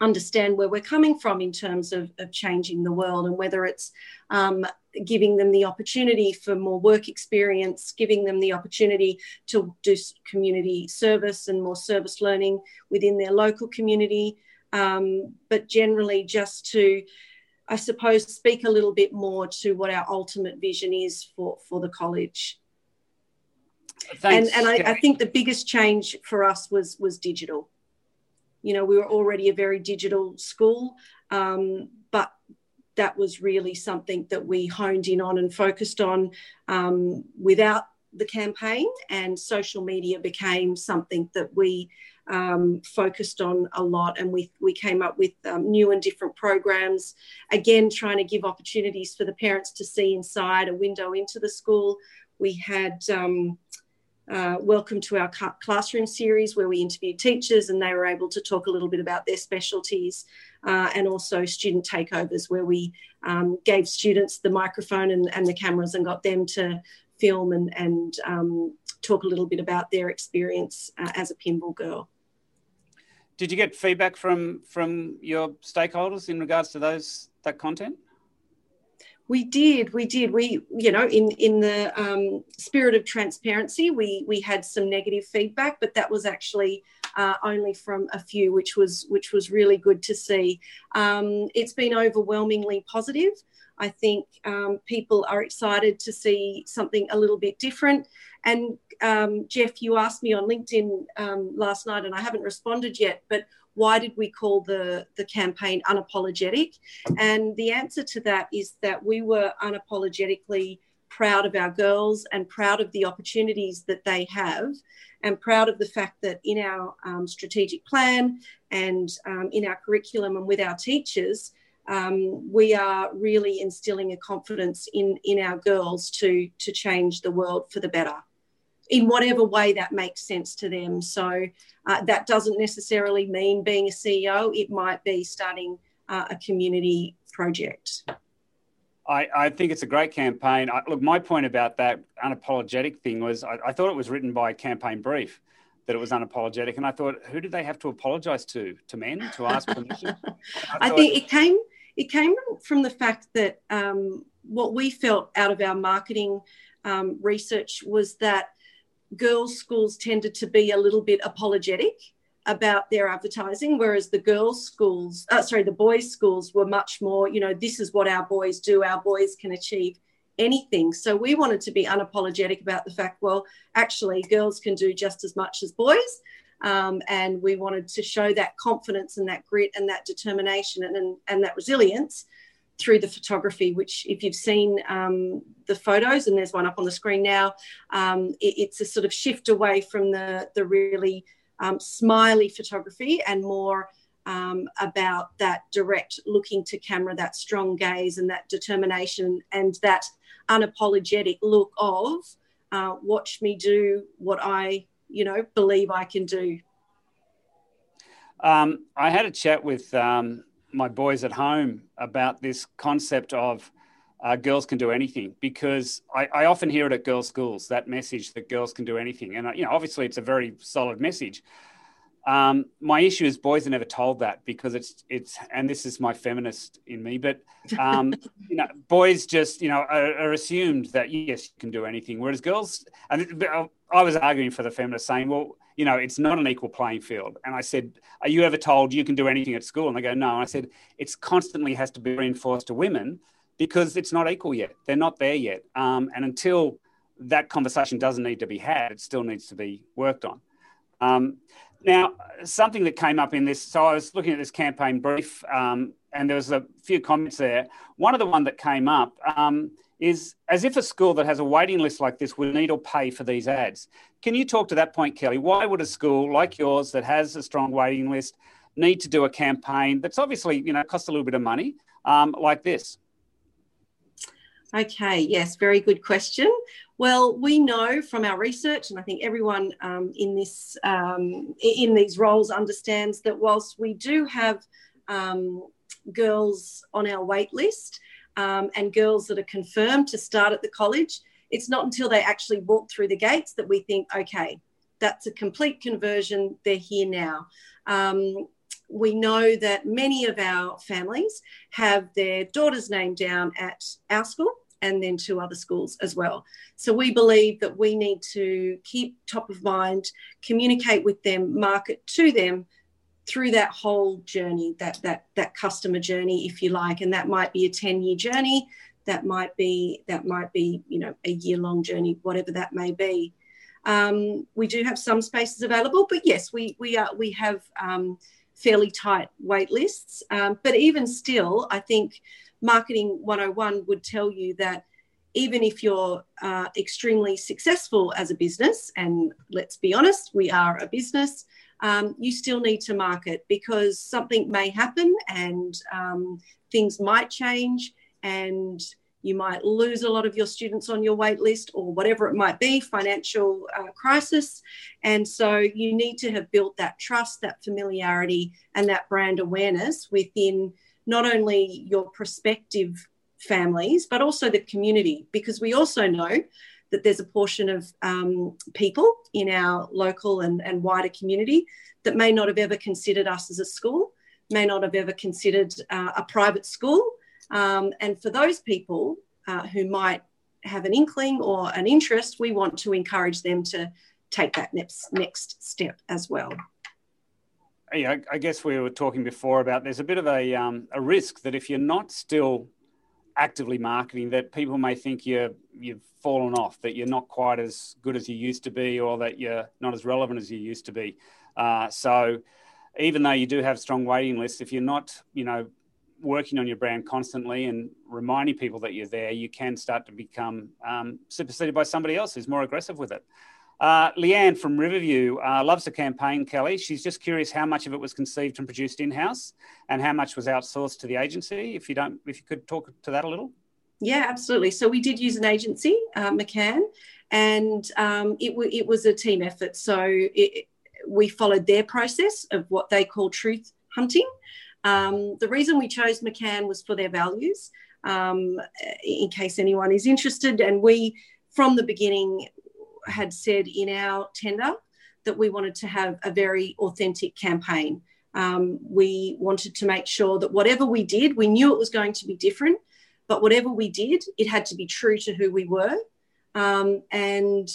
[SPEAKER 4] understand where we're coming from in terms of, of changing the world and whether it's um, giving them the opportunity for more work experience, giving them the opportunity to do community service and more service learning within their local community. um, but generally just to, I suppose, speak a little bit more to what our ultimate vision is for, for the college. Thanks. And, and I, I think the biggest change for us was was digital. You know, we were already a very digital school, um, but that was really something that we honed in on and focused on um, without the campaign. And social media became something that we um, focused on a lot. And we, we came up with um, new and different programs, again, trying to give opportunities for the parents to see inside a window into the school. We had um, uh, welcome to our classroom series where we interviewed teachers and they were able to talk a little bit about their specialties uh, and also student takeovers where we um, gave students the microphone and, and, the cameras and got them to film and, and um, talk a little bit about their experience uh, as a Pymble girl.
[SPEAKER 1] Did you get feedback from from your stakeholders in regards to those that content?
[SPEAKER 4] We did, we did. We, you know, in in the um, spirit of transparency, we we had some negative feedback, but that was actually uh, only from a few, which was which was really good to see. Um, it's been overwhelmingly positive. I think um, people are excited to see something a little bit different. And um, Jeff, you asked me on LinkedIn um, last night, and I haven't responded yet, but why did we call the, the campaign unapologetic? And the answer to that is that we were unapologetically proud of our girls and proud of the opportunities that they have and proud of the fact that in our um, strategic plan and um, in our curriculum and with our teachers, um, we are really instilling a confidence in, in our girls to, to change the world for the better in whatever way that makes sense to them. So uh, that doesn't necessarily mean being a CEO, it might be starting uh, a community project.
[SPEAKER 1] I, I, think it's a great campaign. I, look, my point about that unapologetic thing was I, I, thought it was written by Campaign Brief that it was unapologetic, and I thought, who did they have to apologise to? To men to ask permission? <laughs>
[SPEAKER 4] I, I think it came it came from the fact that um, what we felt out of our marketing um, research was that girls' schools tended to be a little bit apologetic about their advertising, whereas the girls' schools, uh, sorry, the boys' schools were much more, you know, this is what our boys do, our boys can achieve anything. So we wanted to be unapologetic about the fact, well, actually, girls can do just as much as boys. Um, and we wanted to show that confidence and that grit and that determination and, and, and that resilience through the photography, which, if you've seen um, the photos, and there's one up on the screen now, um, it, it's a sort of shift away from the, the really um, smiley photography and more um, about that direct looking to camera, that strong gaze, and that determination, and that unapologetic look of uh, watch me do what I, you know, believe I can do.
[SPEAKER 1] Um, I had a chat with um, my boys at home about this concept of uh, girls can do anything because I, I, often hear it at girls' schools that message that girls can do anything, and uh, you know obviously it's a very solid message. Um, my issue is boys are never told that because it's it's and this is my feminist in me, but um, <laughs> you know boys just you know are, are, assumed that yes you can do anything, whereas girls and I was arguing for the feminist saying well you know, it's not an equal playing field. And I said, Are you ever told you can do anything at school? And they go, No. And I said, It's constantly has to be reinforced to women because it's not equal yet. They're not there yet. Um, and until that conversation doesn't need to be had, it still needs to be worked on. Now, something that came up in this, so I was looking at this campaign brief, um, and there was a few comments there. One of the one that came up um, is as if a school that has a waiting list like this would need or pay for these ads. Can you talk to that point, Kelly? Why would a school like yours that has a strong waiting list need to do a campaign that's obviously, you know, costs a little bit of money um, like this?
[SPEAKER 4] Okay, yes, very good question. Well, we know from our research, and I think everyone um, in this um, in these roles understands that whilst we do have um, girls on our wait list, um, and girls that are confirmed to start at the college, it's not until they actually walk through the gates that we think, okay, that's a complete conversion, they're here now. Um, we know that many of our families have their daughter's name down at our school and then two other schools as well. So we believe that we need to keep top of mind, communicate with them, market to them through that whole journey, that that that customer journey, if you like, and that might be a 10 year journey, that might be that might be you know a year long journey, whatever that may be. Um, we do have some spaces available, but yes, we we are we have um, fairly tight wait lists. Um, but even still, I think marketing 101 would tell you that even if you're uh, extremely successful as a business, and let's be honest, we are a business, um, you still need to market because something may happen and um, things might change and you might lose a lot of your students on your wait list or whatever it might be financial uh, crisis. And so you need to have built that trust that familiarity and that brand awareness within not only your prospective families but also the community. Because we also know that there's a portion of um, people in our local and, and wider community that may not have ever considered us as a school may not have ever considered uh, a private school um, and for those people uh, who might have an inkling or an interest, we want to encourage them to take that next, next step as well.
[SPEAKER 1] Yeah, I guess we were talking before about there's a bit of a, um, a risk that if you're not still actively marketing, that people may think you're you've fallen off, that you're not quite as good as you used to be, or that you're not as relevant as you used to be. Uh, so, even though you do have strong waiting lists, if you're not, you know, working on your brand constantly and reminding people that you're there, you can start to become um, superseded by somebody else who's more aggressive with it. Uh, Leanne from Riverview uh, loves the campaign, Kelly. She's just curious how much of it was conceived and produced in house, and how much was outsourced to the agency. If you don't, if you could talk to that a little.
[SPEAKER 4] Yeah, absolutely. So we did use an agency, uh, McCann, and um, it, w- it was a team effort. So it, we followed their process of what they call truth hunting. Um, the reason we chose McCann was for their values, um, in case anyone is interested. And we, from the beginning, had said in our tender that we wanted to have a very authentic campaign. Um, we wanted to make sure that whatever we did, we knew it was going to be different, but whatever we did, it had to be true to who we were. Um, and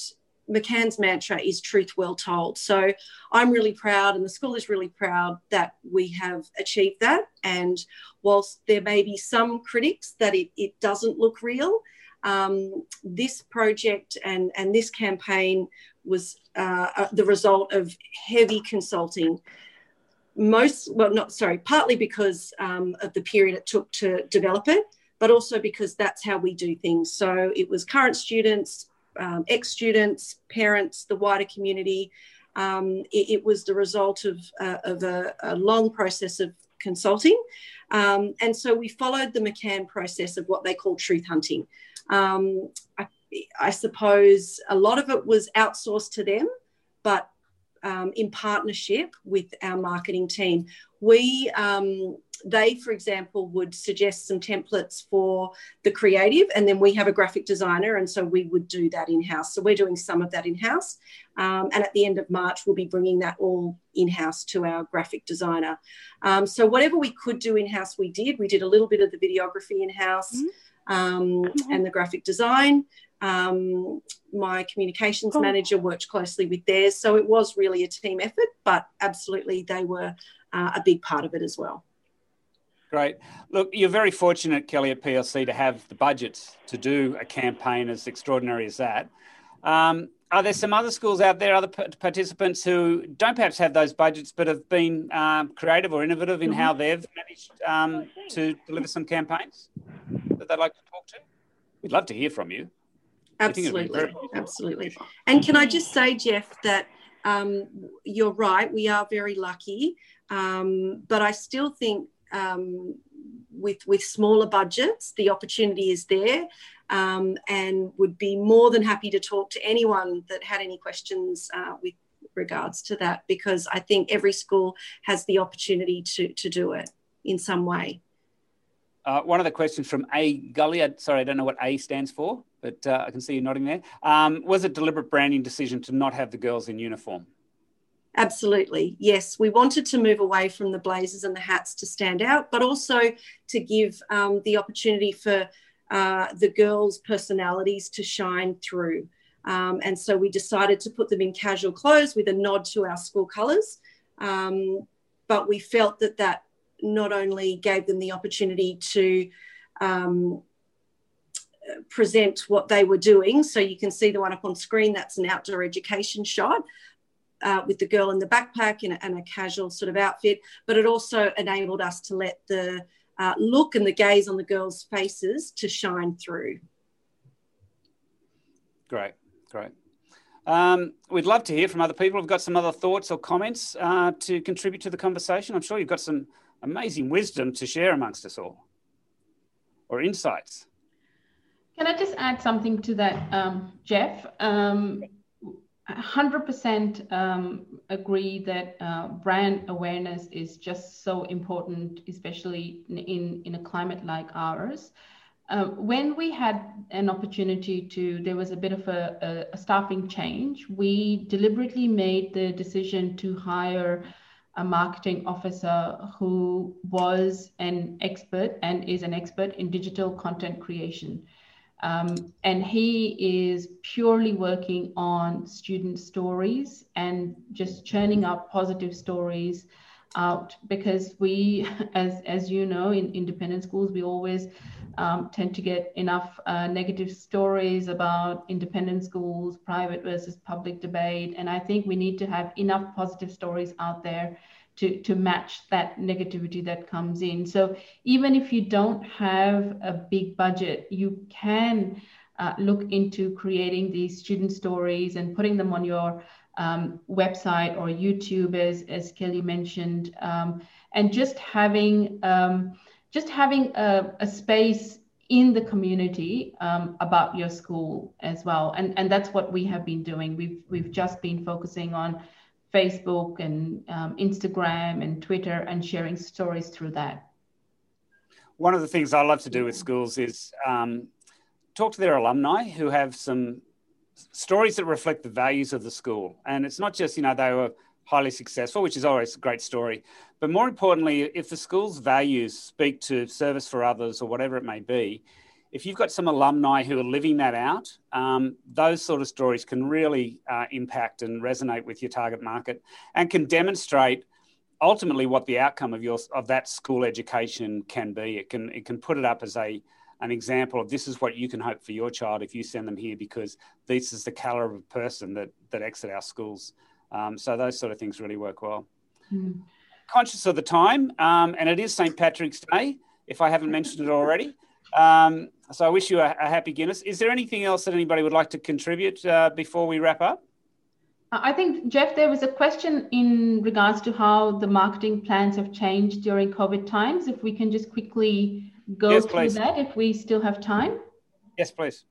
[SPEAKER 4] McCann's mantra is truth well told. So I'm really proud, and the school is really proud that we have achieved that. And whilst there may be some critics that it, it doesn't look real, um, this project and, and this campaign was uh, uh the result of heavy consulting. Most, well, not sorry, partly because um, of the period it took to develop it, but also because that's how we do things. So it was current students, um, ex students, parents, the wider community. Um, it, it, was the result of, uh, of a, a, long process of consulting. Um, and so we followed the McCann process of what they call truth hunting. Um, I, I, suppose a lot of it was outsourced to them, but um, in partnership with our marketing team. We um, they, for example, would suggest some templates for the creative, and then we have a graphic designer, and so we would do that in house. So we're doing some of that in house, um, and at the end of March, we'll be bringing that all in house to our graphic designer. Um, so whatever we could do in house, we did. We did a little bit of the videography in house. Mm-hmm. Um, mm-hmm. and the graphic design. Um, my communications oh. manager worked closely with theirs. So it was really a team effort, but absolutely they were uh, a big part of it as well.
[SPEAKER 1] Great. Look, you're very fortunate, Kelly, at PLC to have the budgets to do a campaign as extraordinary as that. Um, are there some other schools out there, other participants who don't perhaps have those budgets but have been um, creative or innovative in mm-hmm. how they've managed um, to deliver some campaigns that they'd like to talk to? We'd love to hear from you.
[SPEAKER 4] Absolutely. Absolutely. And can I just say, Jeff, that um, you're right, we are very lucky. Um, but I still think um, with with smaller budgets, the opportunity is there, um, and would be more than happy to talk to anyone that had any questions uh, with regards to that because I think every school has the opportunity to to do it in some way.
[SPEAKER 1] Uh, one of the questions from A Gully, sorry, I don't know what A stands for, but uh, I can see you nodding there. Um, was it deliberate branding decision to not have the girls in uniform?
[SPEAKER 4] Absolutely. Yes. We wanted to move away from the blazers and the hats to stand out, but also to give um, the opportunity for uh, the girls' personalities to shine through. Um, and so we decided to put them in casual clothes with a nod to our school colours. Um, but we felt that that not only gave them the opportunity to um, present what they were doing. So you can see the one up on screen, that's an outdoor education shot. Uh, with the girl in the backpack and a, and a, casual sort of outfit, but it also enabled us to let the uh, look and the gaze on the girls' faces to shine through.
[SPEAKER 1] Great, great. Um, we'd love to hear from other people who've got some other thoughts or comments uh, to contribute to the conversation. I'm sure you've got some amazing wisdom to share amongst us all or insights.
[SPEAKER 2] Can I just add something to that, um, Jeff? Um, 100% um, agree that uh, brand awareness is just so important, especially in, in a climate like ours. Uh, when we had an opportunity to, there was a bit of a, a, a, staffing change, we deliberately made the decision to hire a marketing officer who was an expert and is an expert in digital content creation. Um, and he is purely working on student stories and just churning up positive stories out because we, as, as you know, in independent schools, we always um, tend to get enough uh, negative stories about independent schools, private versus public debate. And I think we need to have enough positive stories out there to, to match that negativity that comes in. So even if you don't have a big budget, you can uh, look into creating these student stories and putting them on your um, website or YouTube, as, as Kelly mentioned, um, and just having um, just having a, a, space in the community um, about your school as well. And, and that's what we have been doing. We've, we've just been focusing on Facebook and um, Instagram and Twitter and sharing stories through that.
[SPEAKER 1] One of the things I love to do with schools is um, talk to their alumni who have some stories that reflect the values of the school. And it's not just, you know, they were highly successful, which is always a great story. But more importantly, if the school's values speak to service for others or whatever it may be, if you've got some alumni who are living that out, um, those sort of stories can really uh, impact and resonate with your target market and can demonstrate ultimately what the outcome of your of that school education can be. It can it can put it up as a an example of this is what you can hope for your child if you send them here because this is the caliber of person that that exit our schools. Um, so those sort of things really work well. Mm. Conscious of the time, um, and it is St. Patrick's Day, if I haven't mentioned it already. Um, so I wish you a, a, happy Guinness. Is there anything else that anybody would like to contribute uh, before we wrap up?
[SPEAKER 2] I think, Jeff, there was a question in regards to how the marketing plans have changed during COVID times. If we can just quickly go yes, through please. that, if we still have time.
[SPEAKER 1] Yes, please.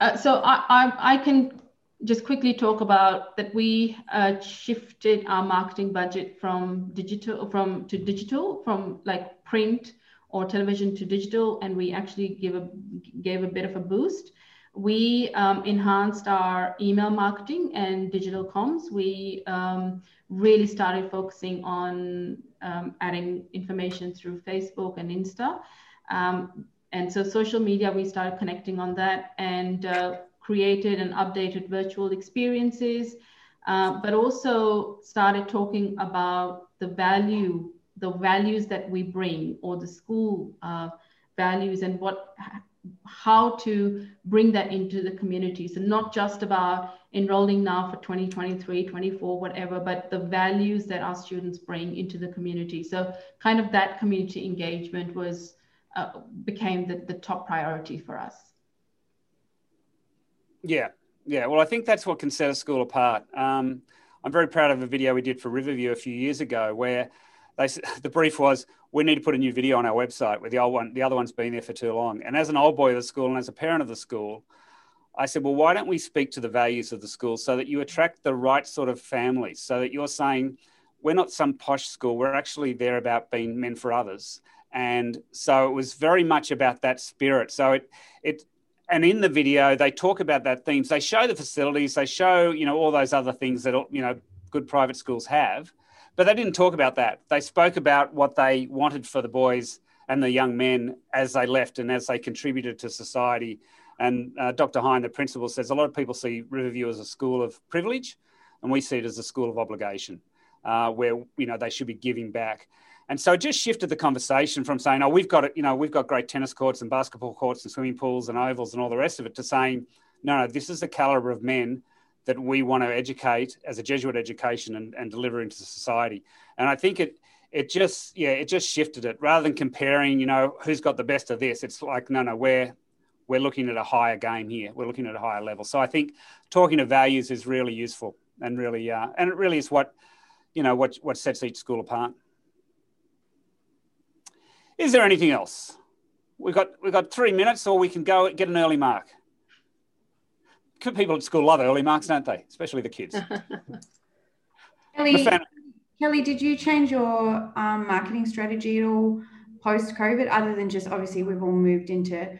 [SPEAKER 2] Uh, so I, I, I, can just quickly talk about that we uh, shifted our marketing budget from digital from to digital from like print or television to digital, and we actually give a gave a bit of a boost. We um, enhanced our email marketing and digital comms. We um, really started focusing on um, adding information through Facebook and Insta. Um, and so social media, we started connecting on that and uh, created and updated virtual experiences, uh, but also started talking about the value the values that we bring or the school uh, values and what how to bring that into the community. So not just about enrolling now for 2023 24 whatever but the values that our students bring into the community. So kind of that community engagement was uh, became the, the top priority for us.
[SPEAKER 1] Yeah. Yeah. Well i think that's what can set a school apart. Um, i'm very proud of a video we did for riverview a few years ago where they <laughs> the brief was we need to put a new video on our website where the old one the other one's been there for too long. And as an old boy of the school and as a parent of the school i said well why don't we speak to the values of the school so that you attract the right sort of families so that you're saying we're not some posh school we're actually there about being men for others and so it was very much about that spirit. So it it and in the video they talk about that themes. They show the facilities they show you know all those other things that you know good private schools have but they didn't talk about that. They spoke about what they wanted for the boys and the young men as they left and as they contributed to society. And uh, Dr. Hine, the principal, says a lot of people see Riverview as a school of privilege, and we see it as a school of obligation. uh, where you know they should be giving back. And so it just shifted the conversation from saying, "Oh, we've got it, you know, we've got great tennis courts and basketball courts and swimming pools and ovals and all the rest of it," to saying, "No, no, this is the caliber of men that we want to educate as a Jesuit education and, and deliver into society." And I think it it just yeah it just shifted it rather than comparing, you know, who's got the best of this. It's like, no, no, we're we're looking at a higher game here. We're looking at a higher level. So I think talking of values is really useful and really uh, and it really is what you know what what sets each school apart. Is there anything else? We've got we've got three minutes, or we can go get an early mark. People at school love early marks, don't they? Especially the kids. <laughs>
[SPEAKER 8] Kelly, Kelly, did you change your um, marketing strategy at all post COVID, other than just obviously we've all moved into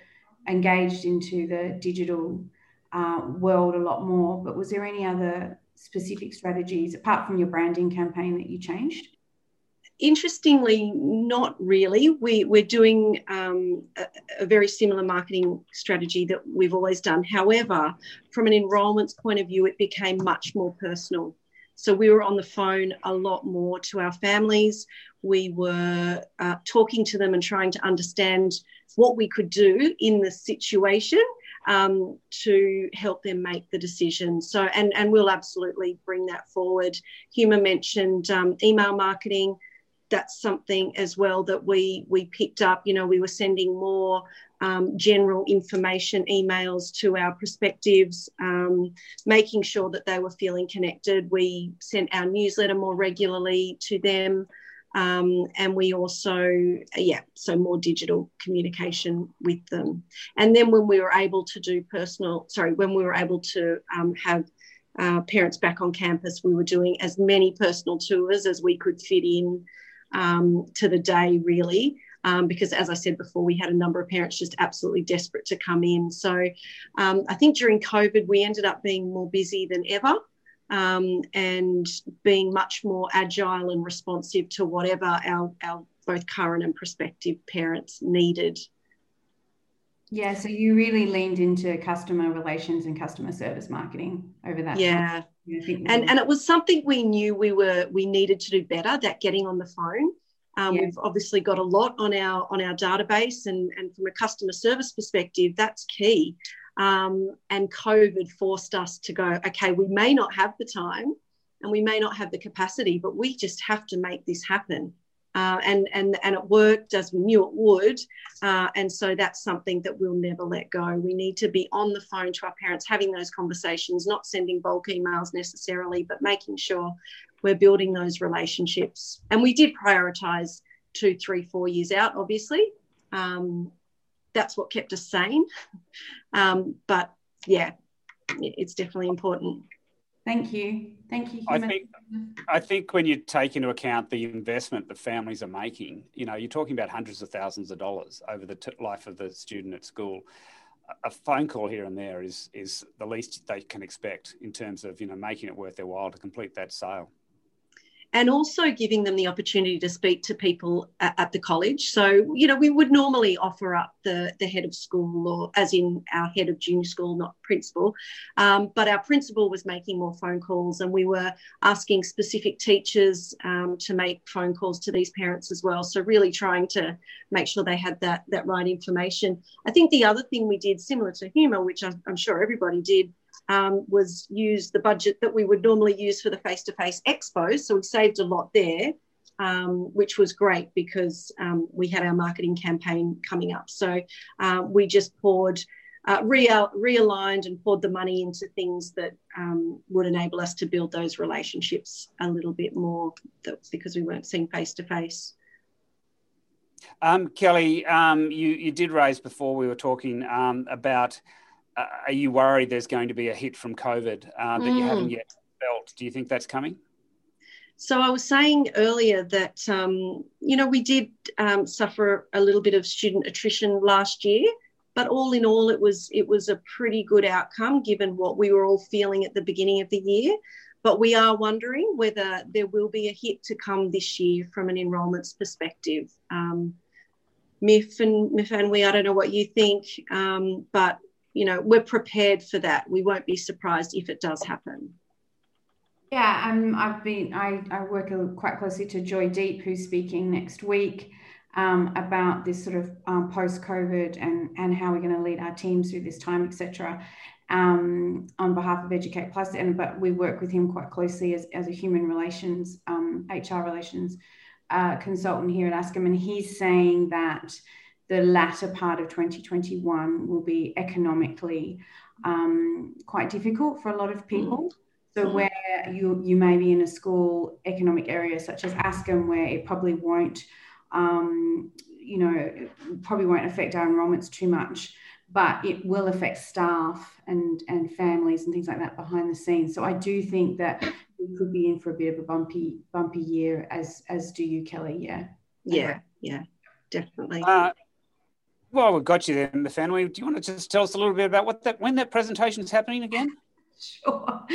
[SPEAKER 8] engaged into the digital uh, world a lot more? But was there any other specific strategies apart from your branding campaign that you changed?
[SPEAKER 4] Interestingly, not really. We, we're doing um, a, a, very similar marketing strategy that we've always done. However, from an enrolments point of view, it became much more personal. So we were on the phone a lot more to our families. We were uh, talking to them and trying to understand what we could do in the situation um, to help them make the decision. So, and, and we'll absolutely bring that forward. Huma mentioned um, email marketing. That's something as well that we we picked up. You know, we were sending more um, general information emails to our prospectives, um, making sure that they were feeling connected. We sent our newsletter more regularly to them. Um, and we also, yeah, so more digital communication with them. And then when we were able to do personal, sorry, when we were able to um, have uh, parents back on campus, we were doing as many personal tours as we could fit in um, to the day, really. Um, because as I said before, we had a number of parents just absolutely desperate to come in. So um, I think during COVID, we ended up being more busy than ever um, and being much more agile and responsive to whatever our, our both current and prospective parents needed.
[SPEAKER 8] Yeah, so you really leaned into customer relations and customer service marketing over that.
[SPEAKER 4] Yeah, and and it was something we knew we were we needed to do better. That getting on the phone. Um, yeah. We've obviously got a lot on our on our database, and and from a customer service perspective, that's key. Um, and COVID forced us to go, okay, we may not have the time and we may not have the capacity, but we just have to make this happen. Uh, and, and, and it worked as we knew it would. Uh, and so that's something that we'll never let go. We need to be on the phone to our parents, having those conversations, not sending bulk emails necessarily, but making sure we're building those relationships. And we did prioritize two, three, four years out, obviously. Um, that's what kept us sane. <laughs> Um, but yeah, it's definitely important.
[SPEAKER 8] Thank you. Thank you.
[SPEAKER 1] I think, I think when you take into account the investment that families are making, you know, you're talking about hundreds of thousands of dollars over the t- life of the student at school. A phone call here and there is is the least they can expect in terms of you know making it worth their while to complete that sale
[SPEAKER 4] and also giving them the opportunity to speak to people at, at, the college. So, you know, we would normally offer up the, the head of school, or as in our head of junior school, not principal. Um, but our principal was making more phone calls, and we were asking specific teachers um, to make phone calls to these parents as well. So, really trying to make sure they had that, that right information. I think the other thing we did, similar to Huma, which I'm, I'm sure everybody did, um, was use the budget that we would normally use for the face to face expos. So we saved a lot there, um, which was great because um, we had our marketing campaign coming up. So uh, we just poured. Uh, real, realigned and poured the money into things that um, would enable us to build those relationships a little bit more because we weren't seeing face to face.
[SPEAKER 1] Kelly, um, you, you did raise before we were talking um, about are you worried there's going to be a hit from COVID uh, that mm. you haven't yet felt? Do you think that's coming?
[SPEAKER 4] So I was saying earlier that um, you know we did um, suffer a little bit of student attrition last year, but all in all, it was it was a pretty good outcome given what we were all feeling at the beginning of the year. But we are wondering whether there will be a hit to come this year from an enrolments perspective. Um, Miff and Miff and we, I don't know what you think, um, but you know, we're prepared for that. We won't be surprised if it does happen.
[SPEAKER 8] Yeah, um, I've been. I, I work quite closely to Joydeep, who's speaking next week um, about this sort of um, post-COVID and and how we're going to lead our teams through this time, etc. Um, on behalf of Educate Plus, and but we work with him quite closely as, as a human relations, HR um, relations uh, consultant here at ASCM, and he's saying that the latter part of 2021 will be economically um, quite difficult for a lot of people. So mm-hmm. where you you may be in a school economic area such as Askham, where it probably won't, um, you know, probably won't affect our enrolments too much, but it will affect staff and and families and things like that behind the scenes. So I do think that we could be in for a bit of a bumpy bumpy year, as as do you, Kelly? Yeah.
[SPEAKER 4] Yeah. Yeah. Definitely.
[SPEAKER 1] Uh, well, we've got you there, Mafenwi. Do you want to just tell us a little bit about what that when that presentation is happening again? <laughs>
[SPEAKER 8] Sure.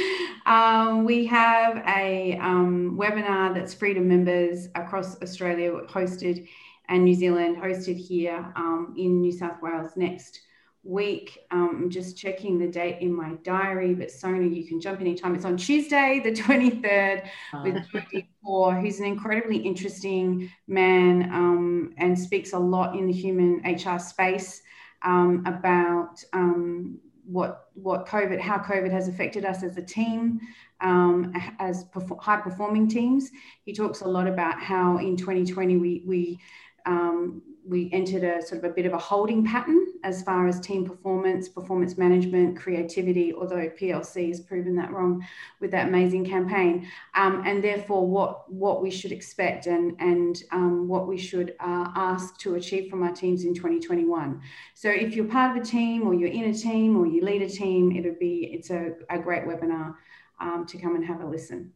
[SPEAKER 8] Um, we have a um, webinar that's free to members across Australia, hosted and New Zealand, hosted here um, in New South Wales next week. Um, I'm just checking the date in my diary, but Sona, you can jump anytime. It's on Tuesday, the 23rd, with Joydeep Hor, who's an incredibly interesting man um, and speaks a lot in the human HR space um, about um, what what COVID, how COVID has affected us as a team, um, as perfor- high performing teams. He talks a lot about how in 2020 we we um, we entered a sort of a bit of a holding pattern as far as team performance, performance management, creativity, although PLC has proven that wrong with that amazing campaign. Um, and therefore, what, what we should expect and, and um, what we should uh, ask to achieve from our teams in 2021. So if you're part of a team or you're in a team or you lead a team, it'll be, it's a, a great webinar um, to come and have a listen.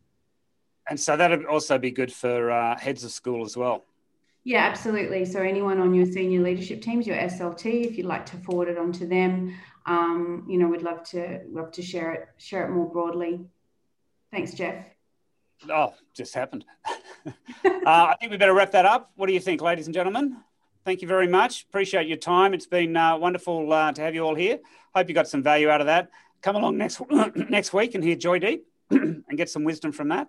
[SPEAKER 1] And so that'd also be good for uh, heads of school as well.
[SPEAKER 8] Yeah, absolutely. So anyone on your senior leadership teams, your SLT, if you'd like to forward it on to them, um, you know, we'd love to love to share it share it more broadly. Thanks, Jeff.
[SPEAKER 1] Oh, just happened. <laughs> uh, I think we better wrap that up. What do you think, ladies and gentlemen? Thank you very much. Appreciate your time. It's been uh, wonderful uh, to have you all here. Hope you got some value out of that. Come along next <clears throat> next week and hear Joydeep <clears throat> and get some wisdom from that.